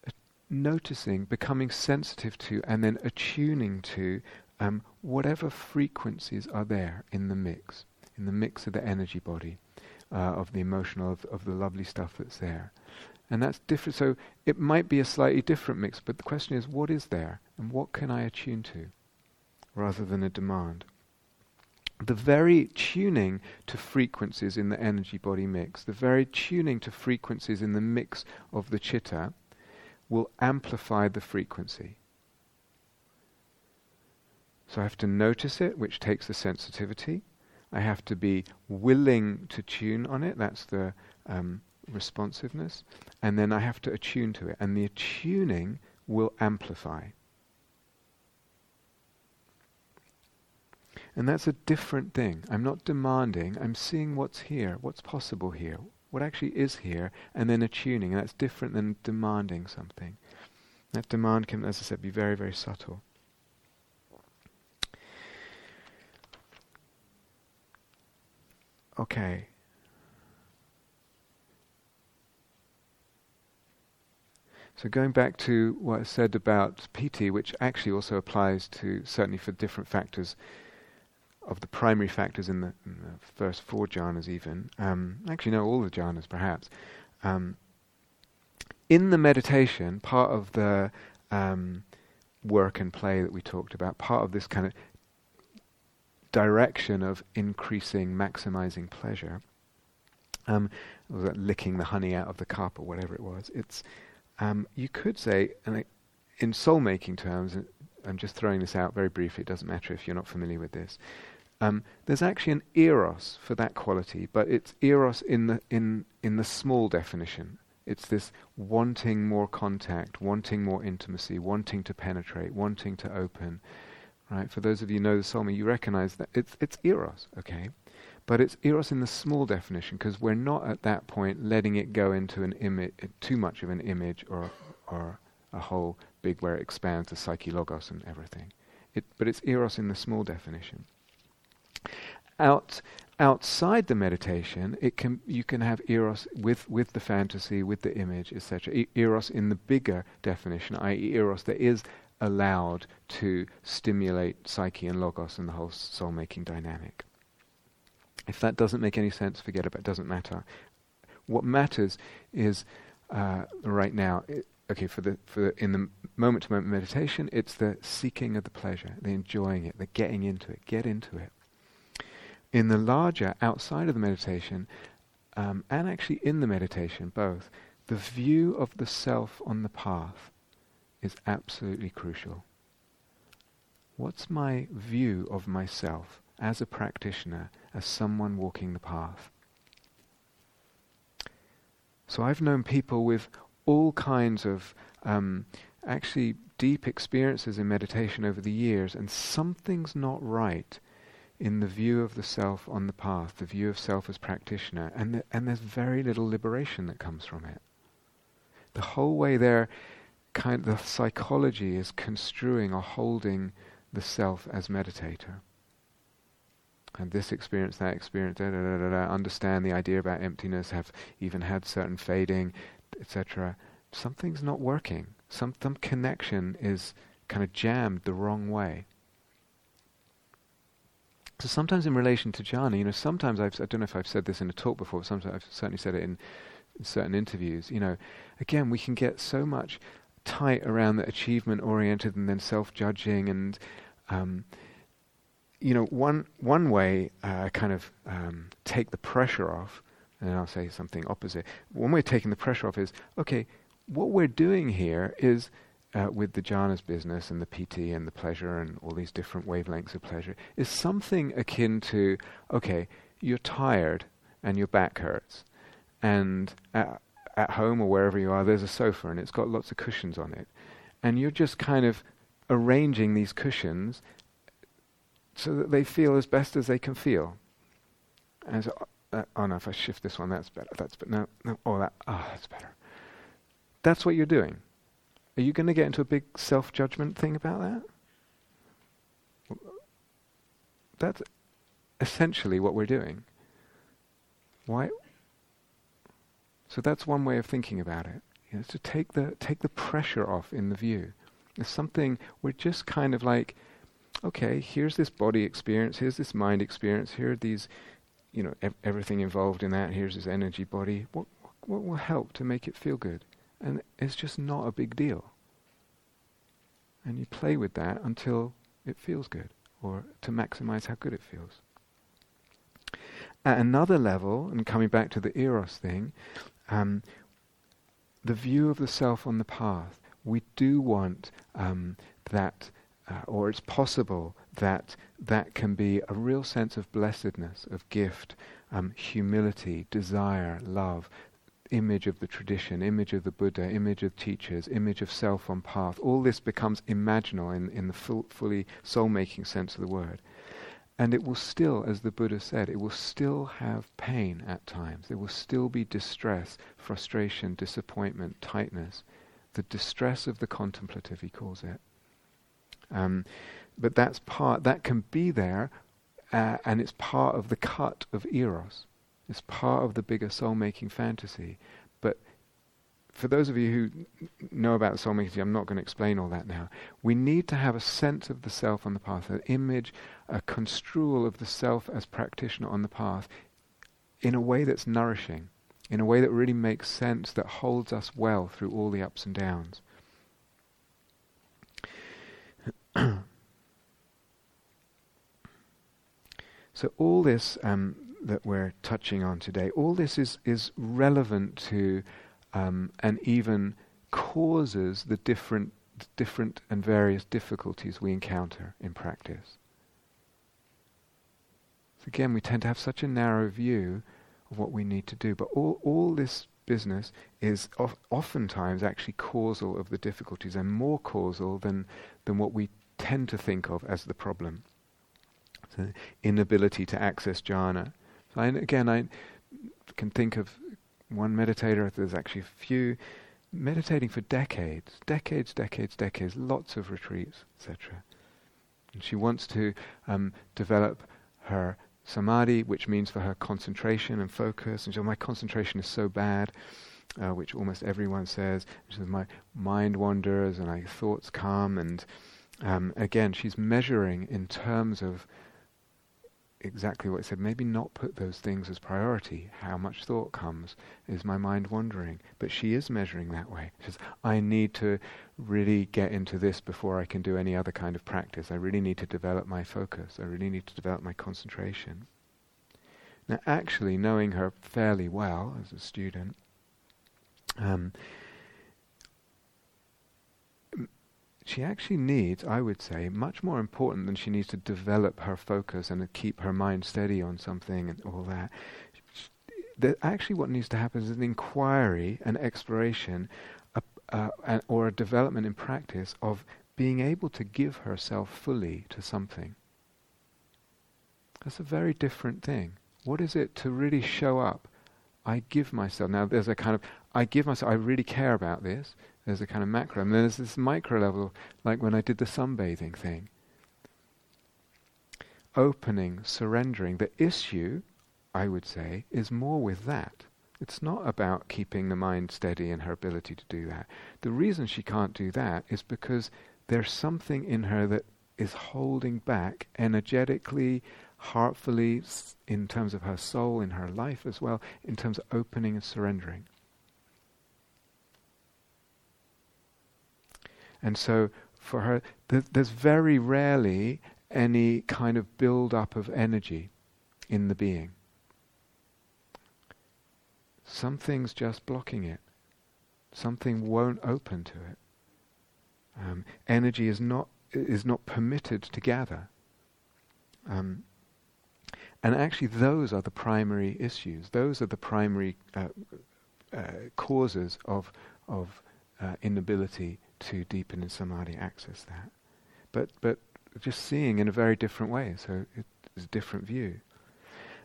uh, noticing, becoming sensitive to, and then attuning to um, whatever frequencies are there in the mix in the mix of the energy body, uh, of the emotional, of, of the lovely stuff that's there. And that's different. So it might be a slightly different mix, but the question is, what is there, and what can I attune to, rather than a demand. The very tuning to frequencies in the energy body mix, the very tuning to frequencies in the mix of the chitta, will amplify the frequency. So I have to notice it, which takes the sensitivity. I have to be willing to tune on it. That's the um, responsiveness. And then I have to attune to it. And the attuning will amplify. And that's a different thing. I'm not demanding, I'm seeing what's here, what's possible here, what actually is here, and then attuning. And that's different than demanding something. That demand can, as I said, be very, very subtle. Okay. So going back to what I said about piti, which actually also applies to certainly for different factors of the primary factors in the, in the first four jhanas, even um, actually no, all the jhanas perhaps. Um, in the meditation, part of the um, work and play that we talked about, part of this kind of direction of increasing, maximizing pleasure. Um, was licking the honey out of the cup or whatever it was. It's um, you could say, and in soul making terms, I'm just throwing this out very briefly. It doesn't matter if you're not familiar with this. Um, there's actually an eros for that quality, but it's eros in the in in the small definition. It's this wanting more contact, wanting more intimacy, wanting to penetrate, wanting to open. Right? For those of you who know the Soulmate, you recognize that it's it's eros, okay? But it's eros in the small definition because we're not at that point letting it go into an image, too much of an image or or a whole big where it expands the psyche logos and everything. It, but it's eros in the small definition. Out outside the meditation, it can you can have eros with with the fantasy, with the image, etc. E- eros in the bigger definition, i.e., eros that is allowed to stimulate psyche and logos and the whole soul-making dynamic. If that doesn't make any sense, forget about it. Doesn't matter. What matters is uh, right now. It, okay, for the for the, in the moment-to-moment meditation, it's the seeking of the pleasure, the enjoying it, the getting into it. Get into it. In the larger, outside of the meditation, um, and actually in the meditation, both, the view of the self on the path is absolutely crucial. What's my view of myself as a practitioner, as someone walking the path? So I've known people with all kinds of um, actually deep experiences in meditation over the years, and something's not right in the view of the self on the path, the view of self as practitioner, and and there's very little liberation that comes from it. The whole way there, kind the psychology is construing or holding the self as meditator. And this experience, that experience, da, da, da, da, understand the idea about emptiness, have even had certain fading, etc. Something's not working. Some, some connection is kind of jammed the wrong way. So sometimes in relation to jhana, you know, sometimes I've, I don't know if I've said this in a talk before, but sometimes I've certainly said it in, in certain interviews, you know, again, we can get so much tight around the achievement oriented and then self-judging and, um, you know, one, one way uh, kind of um, take the pressure off, and I'll say something opposite. One way of taking the pressure off is, okay, what we're doing here is uh, with the jhanas business and the piti and the pleasure and all these different wavelengths of pleasure is something akin to okay, you're tired and your back hurts, and at, at home or wherever you are, there's a sofa and it's got lots of cushions on it, and you're just kind of arranging these cushions so that they feel as best as they can feel. So, uh, oh no, if I shift this one, that's better. That's but no, no, oh that, oh that's better. That's what you're doing. Are you going to get into a big self judgment thing about that? That's essentially what we're doing. Why? So that's one way of thinking about it. You know, to take the take the pressure off in the view. It's something we're just kind of like, okay, here's this body experience, here's this mind experience, here are these, you know, ev- everything involved in that. Here's this energy body. What what will help to make it feel good? And it's just not a big deal. And you play with that until it feels good, or to maximize how good it feels. At another level, and coming back to the eros thing, um, the view of the self on the path, we do want um, that, uh, or it's possible that that can be a real sense of blessedness, of gift, um, humility, desire, love, image of the tradition, image of the Buddha, image of teachers, image of self on path, all this becomes imaginal in, in the full, fully soul making sense of the word. And it will still, as the Buddha said, it will still have pain at times. There will still be distress, frustration, disappointment, tightness. The distress of the contemplative, he calls it. Um, but that's part, that can be there, uh, and it's part of the cut of Eros. It's part of the bigger soul making fantasy. For those of you who know about soul making, I'm not going to explain all that now. We need to have a sense of the self on the path, an image, a construal of the self as practitioner on the path in a way that's nourishing, in a way that really makes sense, that holds us well through all the ups and downs. so all this um, that we're touching on today, all this is, is relevant to um, and even causes the different, different and various difficulties we encounter in practice. So again, we tend to have such a narrow view of what we need to do, but all, all this business is of, oftentimes actually causal of the difficulties and more causal than, than what we tend to think of as the problem. The inability to access jhana. So I, again, I can think of one meditator, there's actually a few, meditating for decades, decades, decades, decades, lots of retreats, etc. And she wants to um, develop her samadhi, which means for her concentration and focus. And so my concentration is so bad, uh, which almost everyone says. She says my mind wanders and my thoughts come. And um, again, she's measuring in terms of exactly what I said. Maybe not put those things as priority. How much thought comes? Is my mind wandering? But she is measuring that way. She says, I need to really get into this before I can do any other kind of practice. I really need to develop my focus. I really need to develop my concentration. Now, actually, knowing her fairly well as a student, um, she actually needs, I would say, much more important than she needs to develop her focus and keep her mind steady on something and all that. That actually, what needs to happen is an inquiry, an exploration, a, uh, or a development in practice of being able to give herself fully to something. That's a very different thing. What is it to really show up? I give myself. Now, there's a kind of, I give myself, I really care about this. There's a kind of macro. And then there's this micro level, like when I did the sunbathing thing. Opening, surrendering. The issue, I would say, is more with that. It's not about keeping the mind steady and her ability to do that. The reason she can't do that is because there's something in her that is holding back energetically, heartfully, in terms of her soul, in her life as well, in terms of opening and surrendering. And so for her, th- there's very rarely any kind of build up of energy in the being. Something's just blocking it. Something won't open to it. Um, energy is not is not permitted to gather. Um, and actually, those are the primary issues. Those are the primary uh, uh, causes of of uh, inability to deepen in samadhi, access that. But but just seeing in a very different way, so it's a different view.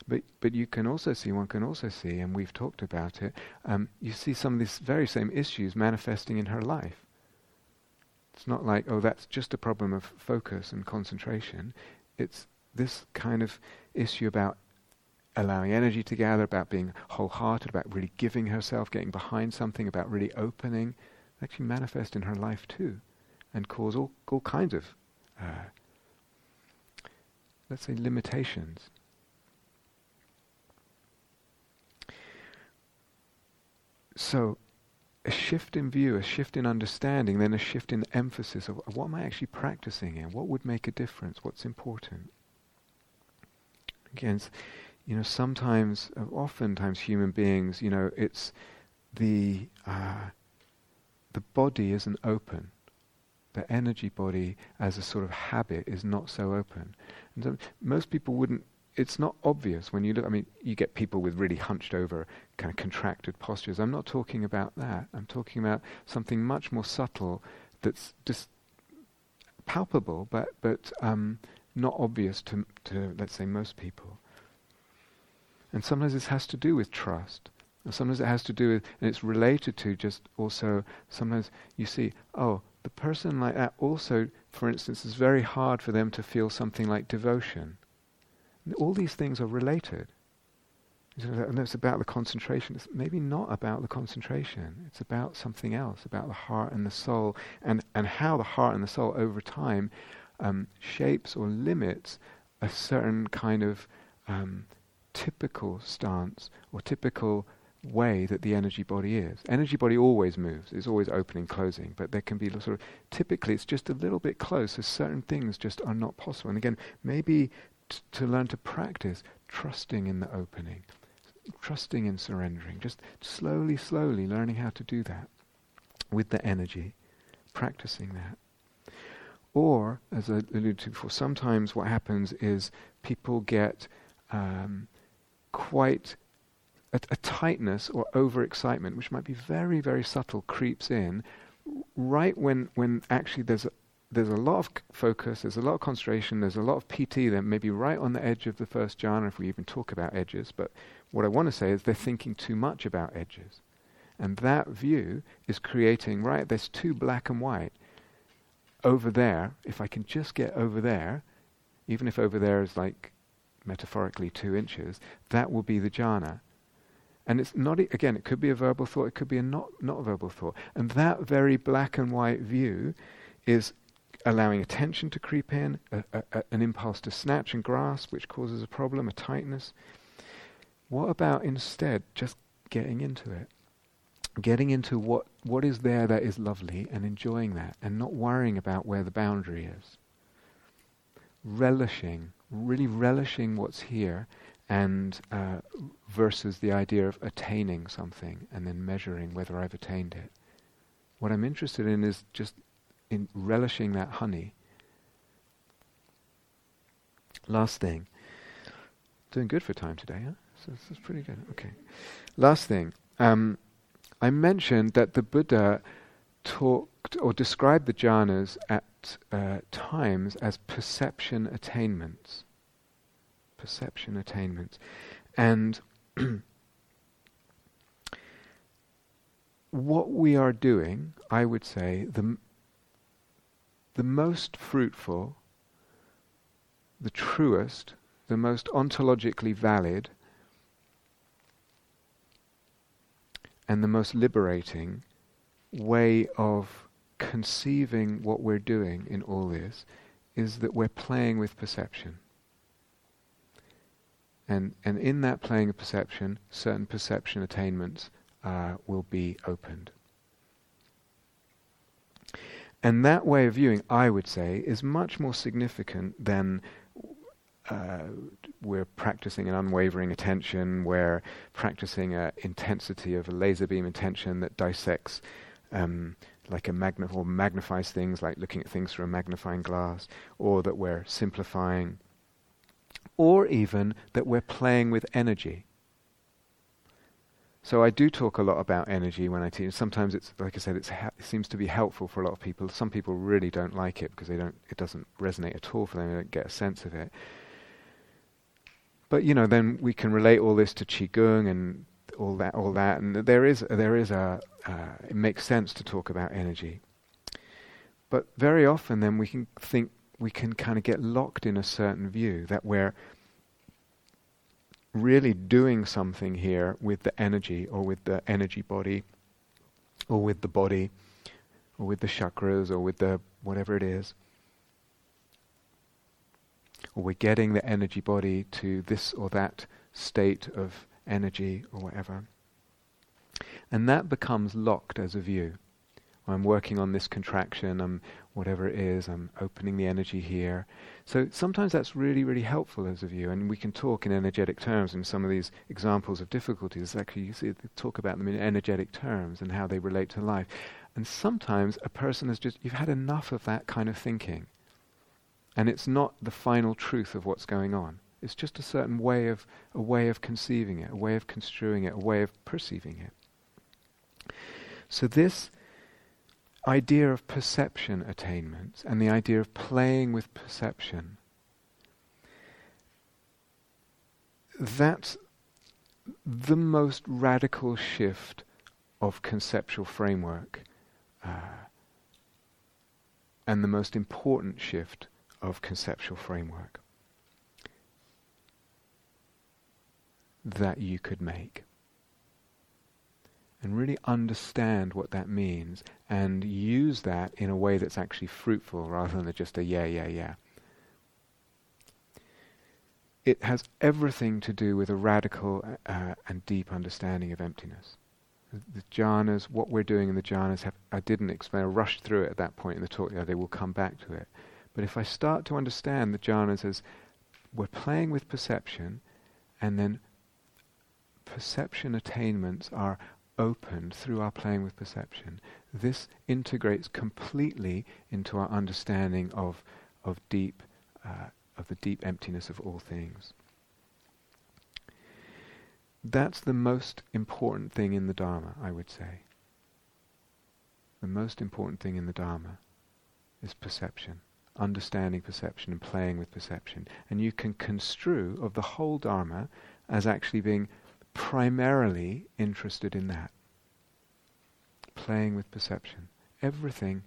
But but you can also see, one can also see, and we've talked about it. Um, you see some of these very same issues manifesting in her life. It's not like oh, that's just a problem of focus and concentration. It's this kind of issue about allowing energy to gather, about being wholehearted, about really giving herself, getting behind something, about really opening actually manifest in her life too and cause all, all kinds of, uh, let's say, limitations. So, a shift in view, a shift in understanding, then a shift in emphasis of, what am I actually practicing in? What would make a difference? What's important? Again, you know, sometimes, uh, oftentimes, human beings, you know, it's the uh, the body isn't open. The energy body, as a sort of habit, is not so open. And so most people wouldn't. It's not obvious when you look. I mean, you get people with really hunched over, kind of contracted postures. I'm not talking about that. I'm talking about something much more subtle, that's just palpable, but but um, not obvious to to let's say most people. And sometimes this has to do with trust. Sometimes it has to do with, and it's related to just also, sometimes you see, oh, the person like that also, for instance, is very hard for them to feel something like devotion. All these things are related. And it's about the concentration. It's maybe not about the concentration. It's about something else, about the heart and the soul, and, and how the heart and the soul over time um, shapes or limits a certain kind of um, typical stance or typical way that the energy body is. Energy body always moves, it's always opening, closing, but there can be sort of, typically it's just a little bit close, so certain things just are not possible. And again, maybe t- to learn to practice trusting in the opening, trusting in surrendering, just slowly, slowly learning how to do that with the energy, practicing that. Or, as I alluded to before, sometimes what happens is people get um, quite a, a tightness or overexcitement, which might be very, very subtle, creeps in right when, when actually there's a, there's a lot of focus, there's a lot of concentration, there's a lot of piti there, maybe right on the edge of the first jhana, if we even talk about edges. But what I want to say is they're thinking too much about edges. And that view is creating, right, there's too black and white. Over there, if I can just get over there, even if over there is like metaphorically two inches, that will be the jhana. And it's not, again, it could be a verbal thought, it could be a not, not verbal thought. And that very black and white view is allowing attention to creep in, a, a, an impulse to snatch and grasp, which causes a problem, a tightness. What about instead just getting into it? Getting into what, what is there that is lovely and enjoying that and not worrying about where the boundary is. Relishing, really relishing what's here and uh, versus the idea of attaining something and then measuring whether I've attained it. What I'm interested in is just in relishing that honey. Last thing. Doing good for time today, huh? So this is pretty good. Okay. Last thing. Um, I mentioned that the Buddha talked or described the jhanas at uh, times as perception attainments. Perception attainment. And what we are doing, I would say, the the most fruitful, the truest, the most ontologically valid, and the most liberating way of conceiving what we're doing in all this is that we're playing with perception. And, and in that playing of perception, certain perception attainments uh, will be opened. And that way of viewing, I would say, is much more significant than uh, we're practicing an unwavering attention, we're practicing an intensity of a laser beam attention that dissects um, like a magna- or magnifies things, like looking at things through a magnifying glass, or that we're simplifying, or even that we're playing with energy. So I do talk a lot about energy when I teach. Sometimes it's like I said, ha- it seems to be helpful for a lot of people. Some people really don't like it because they don't. It doesn't resonate at all for them. They don't get a sense of it. But you know, then we can relate all this to qigong and all that, all that, and there is there is a. Uh, it makes sense to talk about energy. But very often, then we can think we can kind of get locked in a certain view that we're really doing something here with the energy or with the energy body or with the body or with the chakras or with the whatever it is. Or we're getting the energy body to this or that state of energy or whatever. And that becomes locked as a view. I'm working on this contraction, I'm whatever it is, I'm opening the energy here. So sometimes that's really, really helpful as a view, and we can talk in energetic terms in some of these examples of difficulties. Actually, you see, talk about them in energetic terms and how they relate to life. And sometimes a person has just, you've had enough of that kind of thinking. And it's not the final truth of what's going on. It's just a certain way of, a way of conceiving it, a way of construing it, a way of perceiving it. So this idea of perception attainment and the idea of playing with perception, that's the most radical shift of conceptual framework uh, and the most important shift of conceptual framework that you could make and really understand what that means and use that in a way that's actually fruitful rather than just a yeah, yeah, yeah. It has everything to do with a radical uh, and deep understanding of emptiness. The jhanas, what we're doing in the jhanas, have, I didn't explain, I rushed through it at that point in the talk, they will come back to it. But if I start to understand the jhanas as we're playing with perception, and then perception attainments are opened through our playing with perception, this integrates completely into our understanding of, of deep, uh, of the deep emptiness of all things. That's the most important thing in the Dharma, I would say. The most important thing in the Dharma is perception, understanding perception and playing with perception. And you can construe of the whole Dharma as actually being primarily interested in that. Playing with perception. Everything,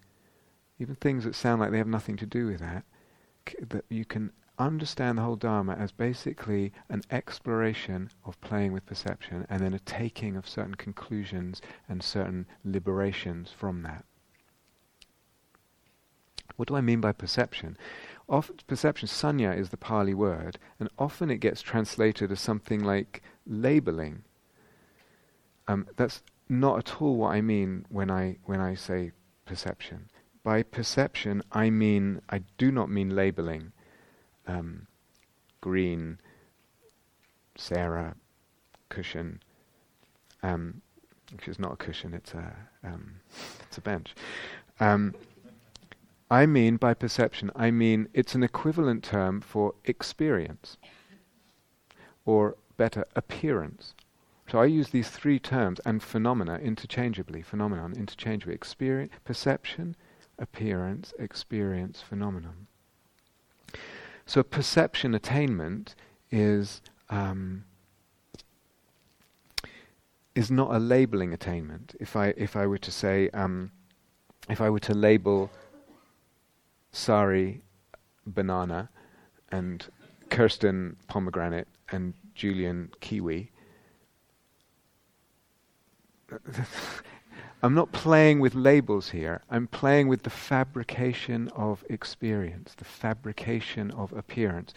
even things that sound like they have nothing to do with that, c- that you can understand the whole Dharma as basically an exploration of playing with perception and then a taking of certain conclusions and certain liberations from that. What do I mean by perception? Often, perception, saññā is the Pali word, and often it gets translated as something like labeling. Um, that's not at all what I mean when I when I say perception. By perception, I mean I do not mean labeling um, green, Sarah, cushion, um, which is not a cushion, it's a, um, it's a bench. Um, I mean by perception, I mean it's an equivalent term for experience, or better, appearance. So I use these three terms and phenomena interchangeably, phenomenon interchangeably, experience, perception, appearance, experience, phenomenon. So perception attainment is um, is not a labeling attainment. If I if I were to say um, if I were to label Sari banana and Kirsten pomegranate and Julian kiwi. I'm not playing with labels here. I'm playing with the fabrication of experience, the fabrication of appearance.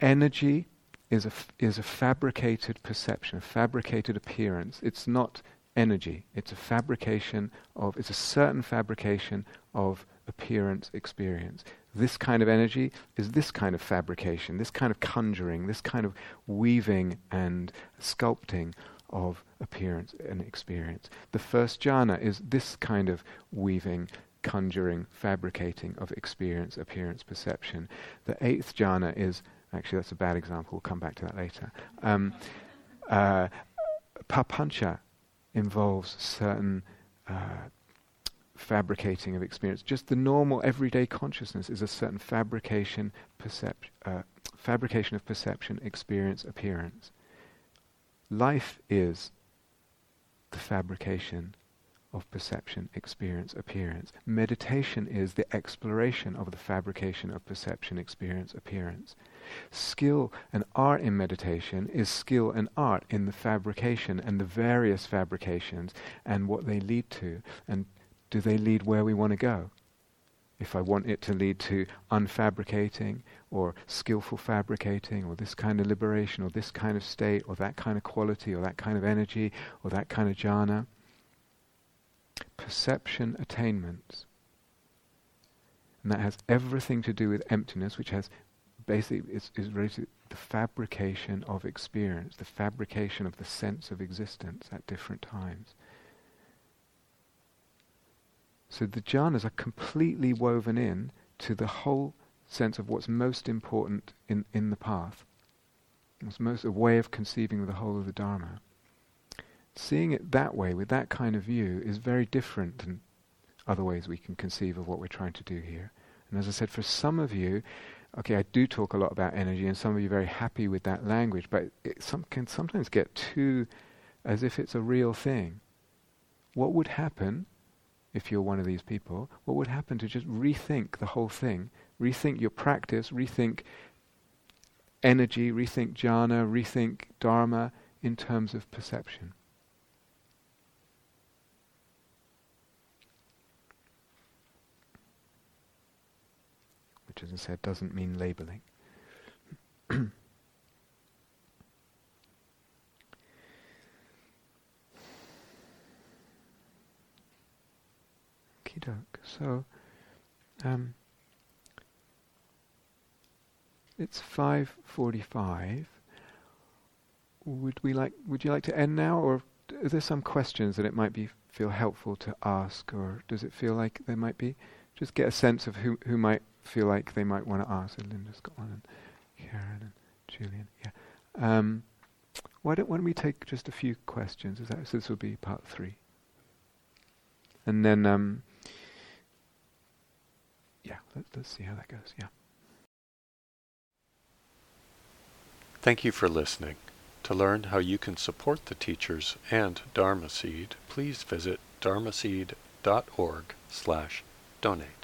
Energy is a, f- is a fabricated perception, a fabricated appearance. It's not energy. It's a fabrication of, it's a certain fabrication of appearance experience. This kind of energy is this kind of fabrication, this kind of conjuring, this kind of weaving and sculpting of appearance and experience. The first jhana is this kind of weaving, conjuring, fabricating of experience, appearance, perception. The eighth jhana is, actually, that's a bad example, we'll come back to that later. Um, uh, papancha involves certain uh, fabricating of experience. Just the normal everyday consciousness is a certain fabrication, percep- uh, fabrication of perception, experience, appearance. Life is the fabrication of perception, experience, appearance. Meditation is the exploration of the fabrication of perception, experience, appearance. Skill and art in meditation is skill and art in the fabrication and the various fabrications and what they lead to. And do they lead where we want to go? if I want it to lead to unfabricating or skillful fabricating or this kind of liberation or this kind of state or that kind of quality or that kind of energy or that kind of jhana. Perception attainments. And that has everything to do with emptiness, which has basically is, is related the fabrication of experience, the fabrication of the sense of existence at different times. So the jhanas are completely woven in to the whole sense of what's most important in, in the path. It's most a way of conceiving the whole of the Dharma. Seeing it that way, with that kind of view, is very different than other ways we can conceive of what we're trying to do here. And as I said, for some of you, okay, I do talk a lot about energy, and some of you are very happy with that language, but it some, can sometimes get too as if it's a real thing. What would happen if you're one of these people, what would happen to just rethink the whole thing? Rethink your practice, rethink energy, rethink jhana, rethink dharma in terms of perception. Which, as I said, doesn't mean labeling. doke. So, um, it's five forty-five. Would we like? Would you like to end now, or are there some questions that it might be feel helpful to ask, or does it feel like there might be? Just get a sense of who who might feel like they might want to ask. So Linda's got one, and Karen and Julian. Yeah. Um, why don't, why don't we take just a few questions? That, so this will be part three. And then, um, yeah, let, let's see how that goes. Yeah. Thank you for listening. To learn how you can support the teachers and Dharma Seed, please visit dharmaseed.org slash donate.